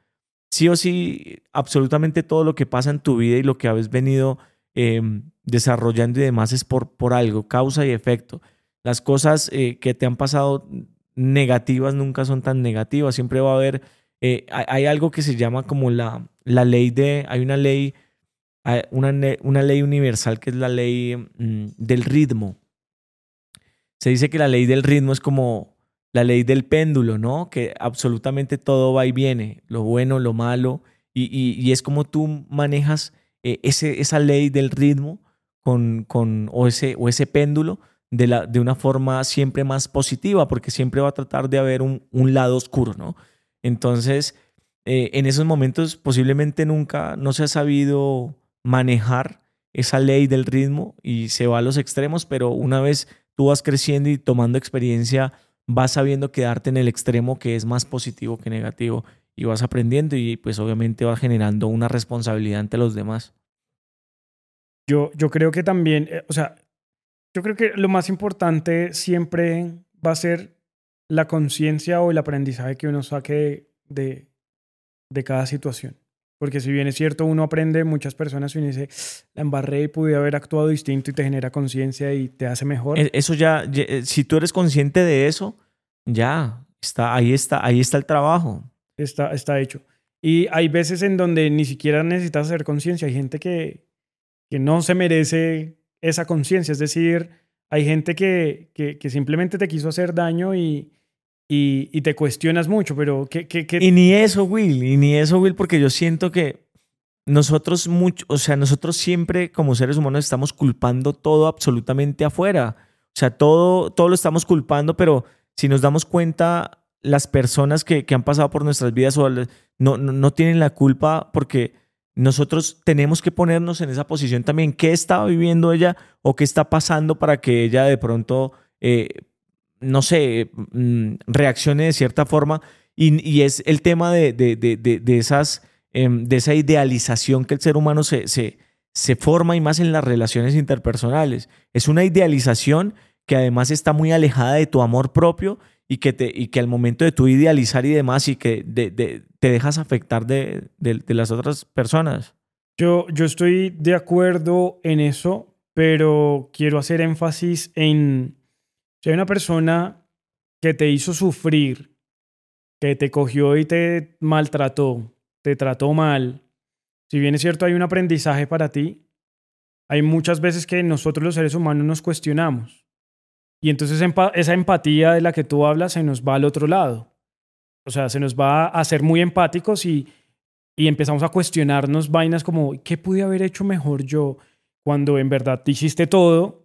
Sí o sí, absolutamente todo lo que pasa en tu vida y lo que habéis venido em, desarrollando y demás es por, por algo, causa y efecto. Las cosas que te han pasado negativas nunca son tan negativas, siempre va a haber, hay, algo que se llama como la, la ley de, hay una ley una, una ley universal que es la ley mm, del ritmo. Se dice que la ley del ritmo es como la ley del péndulo, ¿no? Que absolutamente todo va y viene, lo bueno, lo malo, y, y, es como tú manejas eh, ese, esa ley del ritmo con, con, o, ese, o ese péndulo de, la, de una forma siempre más positiva, porque siempre va a tratar de haber un, un lado oscuro, ¿no? Entonces, eh, en esos momentos posiblemente nunca no se ha sabido manejar esa ley del ritmo y se va a los extremos, pero una vez tú vas creciendo y tomando experiencia, vas sabiendo quedarte en el extremo que es más positivo que negativo y vas aprendiendo y pues obviamente vas generando una responsabilidad ante los demás. Yo, yo creo que también, eh, o sea, yo creo que lo más importante siempre va a ser la conciencia o el aprendizaje que uno saque de, de cada situación. Porque si bien es cierto, uno aprende, muchas personas uno dice, la embarré y pude haber actuado distinto y te genera conciencia y te hace mejor. E, eso ya, eh, si tú eres consciente de eso, ya, está, ahí está, ahí está el trabajo. Está, está hecho. Y hay veces en donde ni siquiera necesitas hacer conciencia. Hay gente que, que no se merece esa conciencia. Es decir, hay gente que, que, que simplemente te quiso hacer daño y, y, te cuestionas mucho, pero ¿qué? Y ni eso, Will, y ni eso, Will, porque yo siento que nosotros mucho, o sea, nosotros siempre como seres humanos estamos culpando todo absolutamente afuera. O sea, todo, todo lo estamos culpando, pero si nos damos cuenta, las personas que, que han pasado por nuestras vidas no, no, no, tienen la culpa porque nosotros tenemos que ponernos en esa posición también. ¿Qué estaba viviendo ella o qué está pasando para que ella de pronto eh, no sé, mm, reaccione de cierta forma. Y, es el tema de, de, esas, em, de esa idealización que el ser humano se, se, se forma y más en las relaciones interpersonales. Es una idealización que además está muy alejada de tu amor propio y que, te, y que al momento de tu idealizar y demás y que te dejas afectar de, las otras personas. Yo, yo estoy de acuerdo en eso, pero quiero hacer énfasis en si hay una persona que te hizo sufrir, que te cogió y te maltrató, te trató mal, si bien es cierto hay un aprendizaje para ti, hay muchas veces que nosotros los seres humanos nos cuestionamos. Y entonces esa empatía de la que tú hablas se nos va al otro lado. O sea, se nos va a ser muy empáticos y, y empezamos a cuestionarnos vainas como, ¿qué pude haber hecho mejor yo? Cuando en verdad te hiciste todo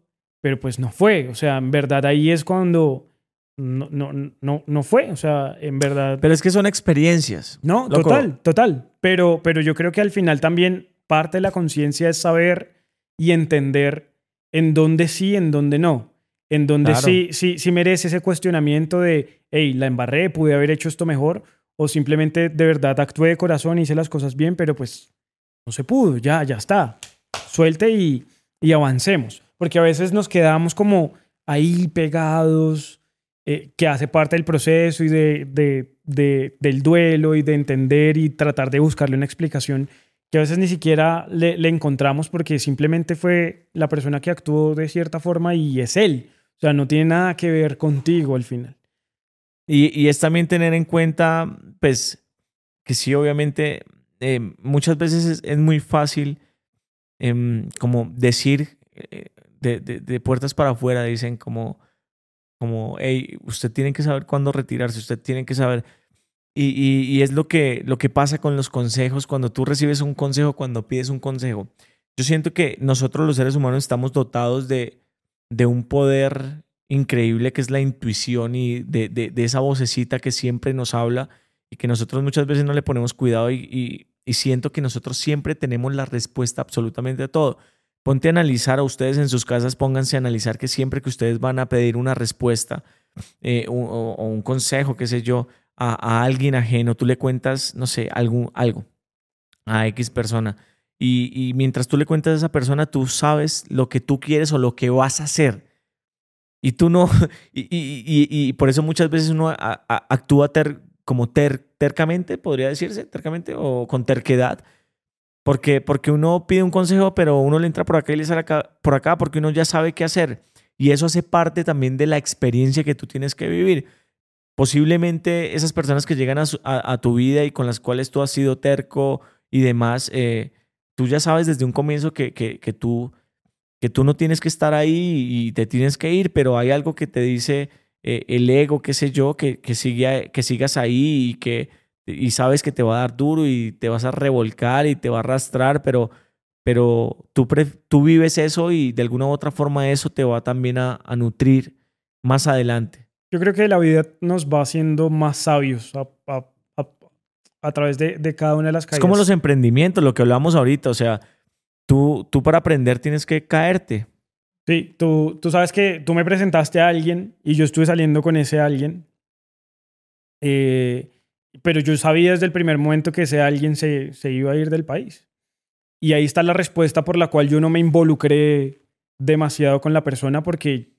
pero pues no fue. O sea, en verdad ahí es cuando no, no, no, no fue. O sea, en verdad. Pero es que son experiencias. No, total, total. Pero, pero yo creo que al final también parte de la conciencia es saber y entender en dónde sí, en dónde no. En dónde sí, sí, sí merece ese cuestionamiento de, hey, la embarré, pude haber hecho esto mejor, o simplemente de verdad actué de corazón, hice las cosas bien, pero pues no se pudo, ya, ya está. Suelte y, y avancemos. Porque a veces nos quedamos como ahí pegados, eh, que hace parte del proceso y de, de, de, del duelo y de entender y tratar de buscarle una explicación que a veces ni siquiera le, le, encontramos porque simplemente fue la persona que actuó de cierta forma y es él. O sea, no tiene nada que ver contigo al final. Y, y es también tener en cuenta, pues, que sí, obviamente, eh, muchas veces es, es muy fácil eh, como decir eh, de, de, de, puertas para afuera, dicen como, como, hey, usted tiene que saber cuándo retirarse, usted tiene que saber. Y, y, y, es lo que, lo que pasa con los consejos, cuando tú recibes un consejo, cuando pides un consejo. Yo siento que nosotros los seres humanos estamos dotados de, de un poder increíble que es la intuición y de, de, esa vocecita que siempre nos habla y que nosotros muchas veces no le ponemos cuidado y, y, y siento que nosotros siempre tenemos la respuesta absolutamente a todo. Ponte a analizar a ustedes en sus casas, pónganse a analizar que siempre que ustedes van a pedir una respuesta eh, o, o, un consejo, qué sé yo, a, a, alguien ajeno, tú le cuentas, no sé, algo, algo a X persona. Y, y, mientras tú le cuentas a esa persona, tú sabes lo que tú quieres o lo que vas a hacer. Y tú no, y, y, y por eso muchas veces uno a, a, actúa ter, como ter, tercamente, podría decirse, tercamente, o con terquedad. Porque, porque uno pide un consejo, pero uno le entra por acá y le sale por acá porque uno ya sabe qué hacer. Y eso hace parte también de la experiencia que tú tienes que vivir. Posiblemente esas personas que llegan a, tu vida y con las cuales tú has sido terco y demás, eh, tú ya sabes desde un comienzo que, que, que, tú, que tú no tienes que estar ahí y te tienes que ir, pero hay algo que te dice eh, el ego, qué sé yo, que, que, siga, que sigas ahí y que y sabes que te va a dar duro y te vas a revolcar y te va a arrastrar, pero, pero tú, tú vives eso y de alguna u otra forma eso te va también a, a nutrir más adelante. Yo creo que la vida nos va haciendo más sabios a, a, a, a través de, de, cada una de las caídas. Es como los emprendimientos, lo que hablamos ahorita, o sea, tú, tú para aprender tienes que caerte. Sí, tú, tú sabes que tú me presentaste a alguien y yo estuve saliendo con ese alguien. Eh, pero yo sabía desde el primer momento que ese alguien se, se iba a ir del país. Y ahí está la respuesta por la cual yo no me involucré demasiado con la persona porque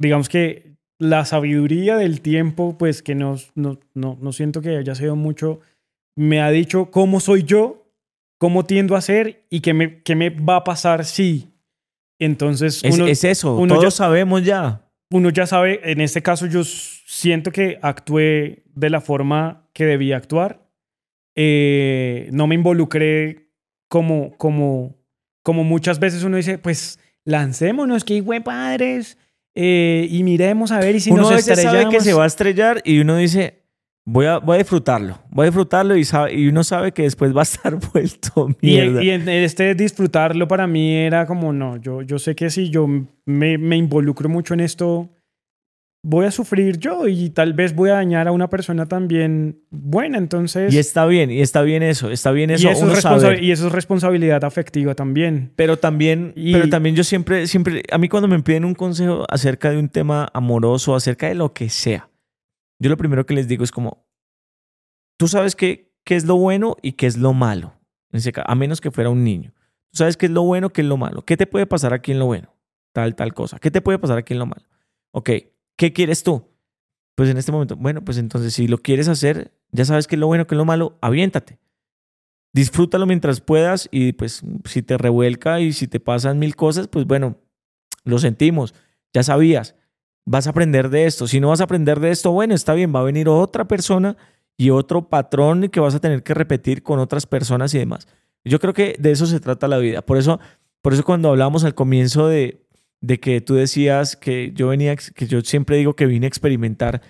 digamos que la sabiduría del tiempo, pues que no, no, no, no siento que haya sido mucho, me ha dicho cómo soy yo, cómo tiendo a ser y qué me, qué me va a pasar si. Entonces, uno, es, es, eso, uno todos ya, sabemos ya. Uno ya sabe, en este caso yo siento que actué de la forma que debía actuar. Eh, no me involucré como, como, como muchas veces uno dice, pues lancémonos, que hijo padres, eh, y miremos a ver y si uno nos estrellamos. sabe que se va a estrellar y uno dice, voy a, voy a disfrutarlo, voy a disfrutarlo y, sabe, y uno sabe que después va a estar vuelto mierda. Y, y en este disfrutarlo para mí era como, no, yo, yo sé que si yo me, me involucro mucho en esto, voy a sufrir yo y tal vez voy a dañar a una persona también buena, entonces... Y está bien, y está bien eso, está bien eso. Y eso, es, responsa y eso es responsabilidad afectiva también. Pero también, y... pero también yo siempre, siempre, a mí cuando me piden un consejo acerca de un tema amoroso, acerca de lo que sea, yo lo primero que les digo es como, tú sabes qué, qué es lo bueno y qué es lo malo, a menos que fuera un niño. Tú sabes qué es lo bueno, qué es lo malo. ¿Qué te puede pasar aquí en lo bueno? Tal, tal cosa. ¿Qué te puede pasar aquí en lo malo? Ok, ¿Qué quieres tú? Pues en este momento, bueno, pues entonces si lo quieres hacer, ya sabes qué es lo bueno, qué es lo malo, aviéntate. Disfrútalo mientras puedas y pues si te revuelca y si te pasan mil cosas, pues bueno, lo sentimos, ya sabías, vas a aprender de esto. Si no vas a aprender de esto, bueno, está bien, va a venir otra persona y otro patrón que vas a tener que repetir con otras personas y demás. Yo creo que de eso se trata la vida. Por eso, por eso cuando hablamos al comienzo de, de que tú decías que yo venía, que yo siempre digo que vine a experimentar,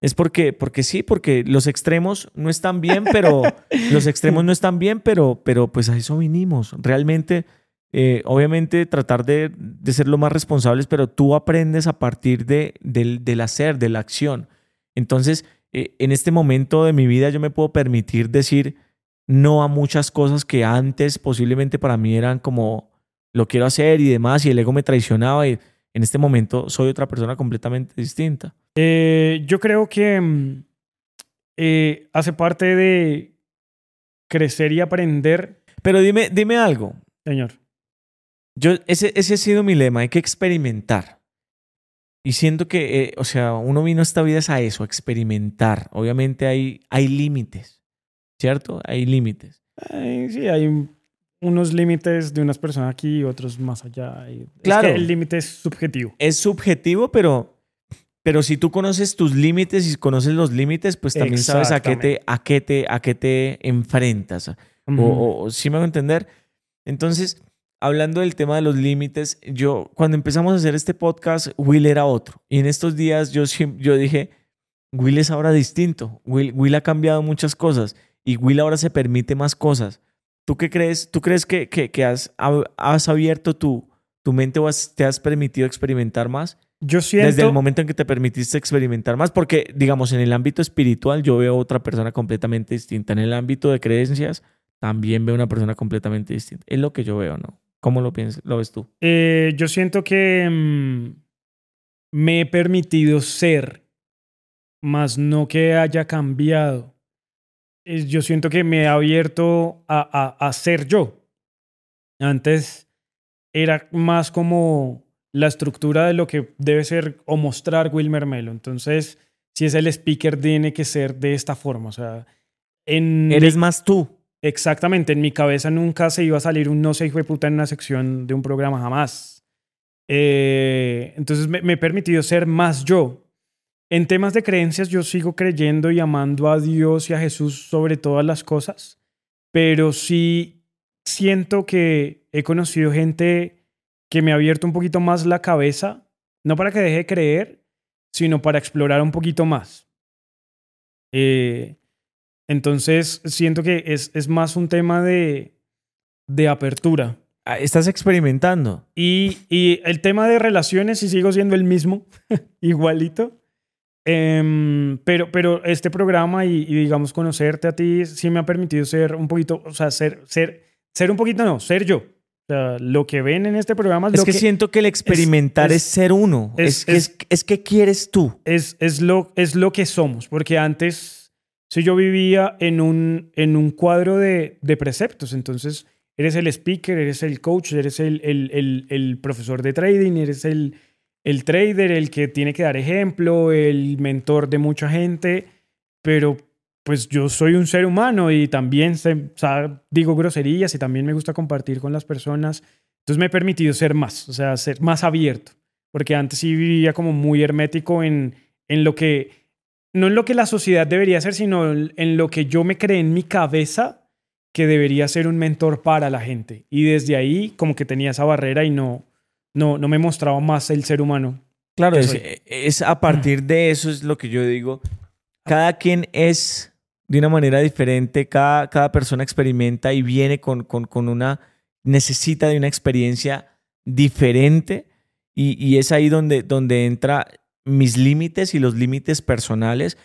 es porque, porque sí, porque los extremos no están bien, pero los extremos no están bien, pero, pero pues a eso vinimos. Realmente, eh, obviamente tratar de, de, ser lo más responsables, pero tú aprendes a partir de, del, del hacer, de la acción. Entonces, eh, en este momento de mi vida yo me puedo permitir decir no a muchas cosas que antes posiblemente para mí eran como lo quiero hacer y demás, y el ego me traicionaba y en este momento soy otra persona completamente distinta. Eh, yo creo que mm, eh, hace parte de crecer y aprender. Pero dime, dime algo. Señor. Yo, ese, ese ha sido mi lema, hay que experimentar. Y siento que, eh, o sea, uno vino a esta vida es a eso, a experimentar. Obviamente hay, hay límites, ¿cierto? Hay límites. Ay, sí, hay un- unos límites de unas personas aquí y otros más allá. y- es Claro. que el límite es subjetivo. Es subjetivo, pero, pero si tú conoces tus límites y conoces los límites, pues también sabes a qué te, a qué te, a qué te enfrentas. O, Ujú. o- o- ¿sí me hago entender? Entonces, hablando del tema de los límites, yo cuando empezamos a hacer este podcast, Will era otro. Y en estos días yo, yo dije, Will es ahora distinto. Will, Will ha cambiado muchas cosas y Will ahora se permite más cosas. ¿Tú qué crees? ¿Tú crees que, que, que has, has abierto tu, tu mente o has- te has permitido experimentar más? Yo siento... Desde el momento en que te permitiste experimentar más, porque digamos, en el ámbito espiritual yo veo otra persona completamente distinta. En el ámbito de creencias también veo una persona completamente distinta. Es lo que yo veo, ¿no? ¿Cómo lo piensas? ¿Lo ves tú? Eh, yo siento que mm, me he permitido ser, más no que haya cambiado. Yo siento que me he abierto a, a, a ser yo. Antes era más como la estructura de lo que debe ser o mostrar Wilmer Melo. Entonces, si es el speaker, tiene que ser de esta forma. O sea, en Eres más tú. Exactamente, en mi cabeza nunca se iba a salir un no se hijo de puta en una sección de un programa, jamás. Eh, entonces me, me he permitido ser más yo. En temas de creencias yo sigo creyendo y amando a Dios y a Jesús sobre todas las cosas, pero sí siento que he conocido gente que me ha abierto un poquito más la cabeza, no para que deje de creer, sino para explorar un poquito más. Eh, entonces, siento que es, es más un tema de, de apertura. Ah, Estás experimentando. Y, y el tema de relaciones, sí sigo siendo el mismo, igualito. Em, pero, pero este programa y, y, digamos conocerte a ti sí me ha permitido ser un poquito, o sea, ser, ser, ser un poquito, no, ser yo. O sea, lo que ven en este programa es, Es lo que, que, siento que el experimentar es, es- ser uno. Es, es- que, es, es que quieres tú. es, es, lo, es lo que somos. Porque antes, si yo vivía en un, en un cuadro de, de preceptos, entonces eres el speaker, eres el coach, eres el, el, el, el profesor de trading, eres el, el trader, el que tiene que dar ejemplo, el mentor de mucha gente, pero pues yo soy un ser humano y también sé- o digo groserías y también me gusta compartir con las personas. Entonces me he permitido ser más, o sea, ser más abierto, porque antes sí vivía como muy hermético en, en lo que, no en lo que la sociedad debería ser, sino en lo que yo me creé en mi cabeza que debería ser un mentor para la gente. Y desde ahí como que tenía esa barrera y no, no, no me mostraba más el ser humano. Claro, es a partir de eso es lo que yo digo. Cada quien es de una manera diferente, cada, cada persona experimenta y viene con, con, con una, necesita de una experiencia diferente y, y es ahí donde, donde entra mis límites y los límites personales,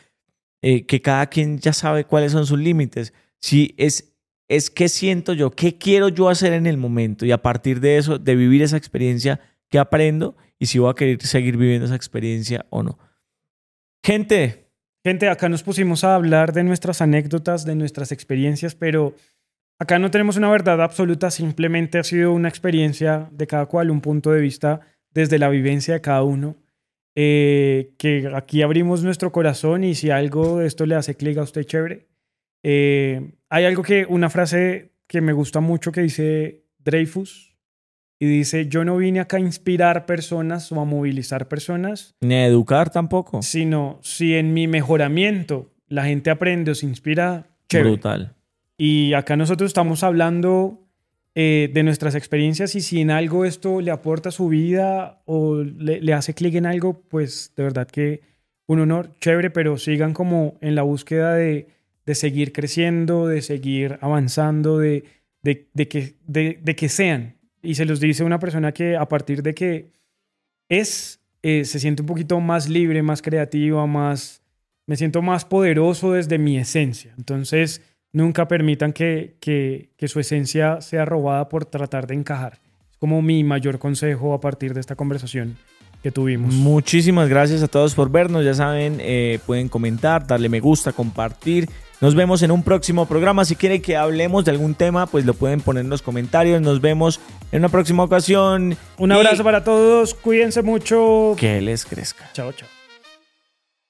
eh, que cada quien ya sabe cuáles son sus límites. Si es, es qué siento yo, qué quiero yo hacer en el momento y a partir de eso, de vivir esa experiencia, qué aprendo y si voy a querer seguir viviendo esa experiencia o no. Gente, Gente, acá nos pusimos a hablar de nuestras anécdotas, de nuestras experiencias, pero acá no tenemos una verdad absoluta, simplemente ha sido una experiencia de cada cual, un punto de vista desde la vivencia de cada uno. Eh, que aquí abrimos nuestro corazón y si algo de esto le hace clic a usted, chévere. Eh, hay algo que, una frase que me gusta mucho que dice Dreyfus y dice, yo no vine acá a inspirar personas o a movilizar personas, ni a educar tampoco. sino si en mi mejoramiento la gente aprende o se inspira, chévere. Brutal. Y acá nosotros estamos hablando eh, de nuestras experiencias y si en algo esto le aporta a su vida o le, le hace clic en algo, pues de verdad que un honor, chévere, pero sigan como en la búsqueda de, de seguir creciendo, de seguir avanzando, de, de, de que, de, de que sean. Y se los dice una persona que a partir de que es, eh, se siente un poquito más libre, más creativa, más, me siento más poderoso desde mi esencia. Entonces, nunca permitan que, que, que su esencia sea robada por tratar de encajar. Es como mi mayor consejo a partir de esta conversación que tuvimos. Muchísimas gracias a todos por vernos. Ya saben, eh, pueden comentar, darle me gusta, compartir. Nos vemos en un próximo programa. Si quieren que hablemos de algún tema, pues lo pueden poner en los comentarios. Nos vemos en una próxima ocasión. Un Y abrazo para todos, cuídense mucho. Que les crezca. Chao, chao.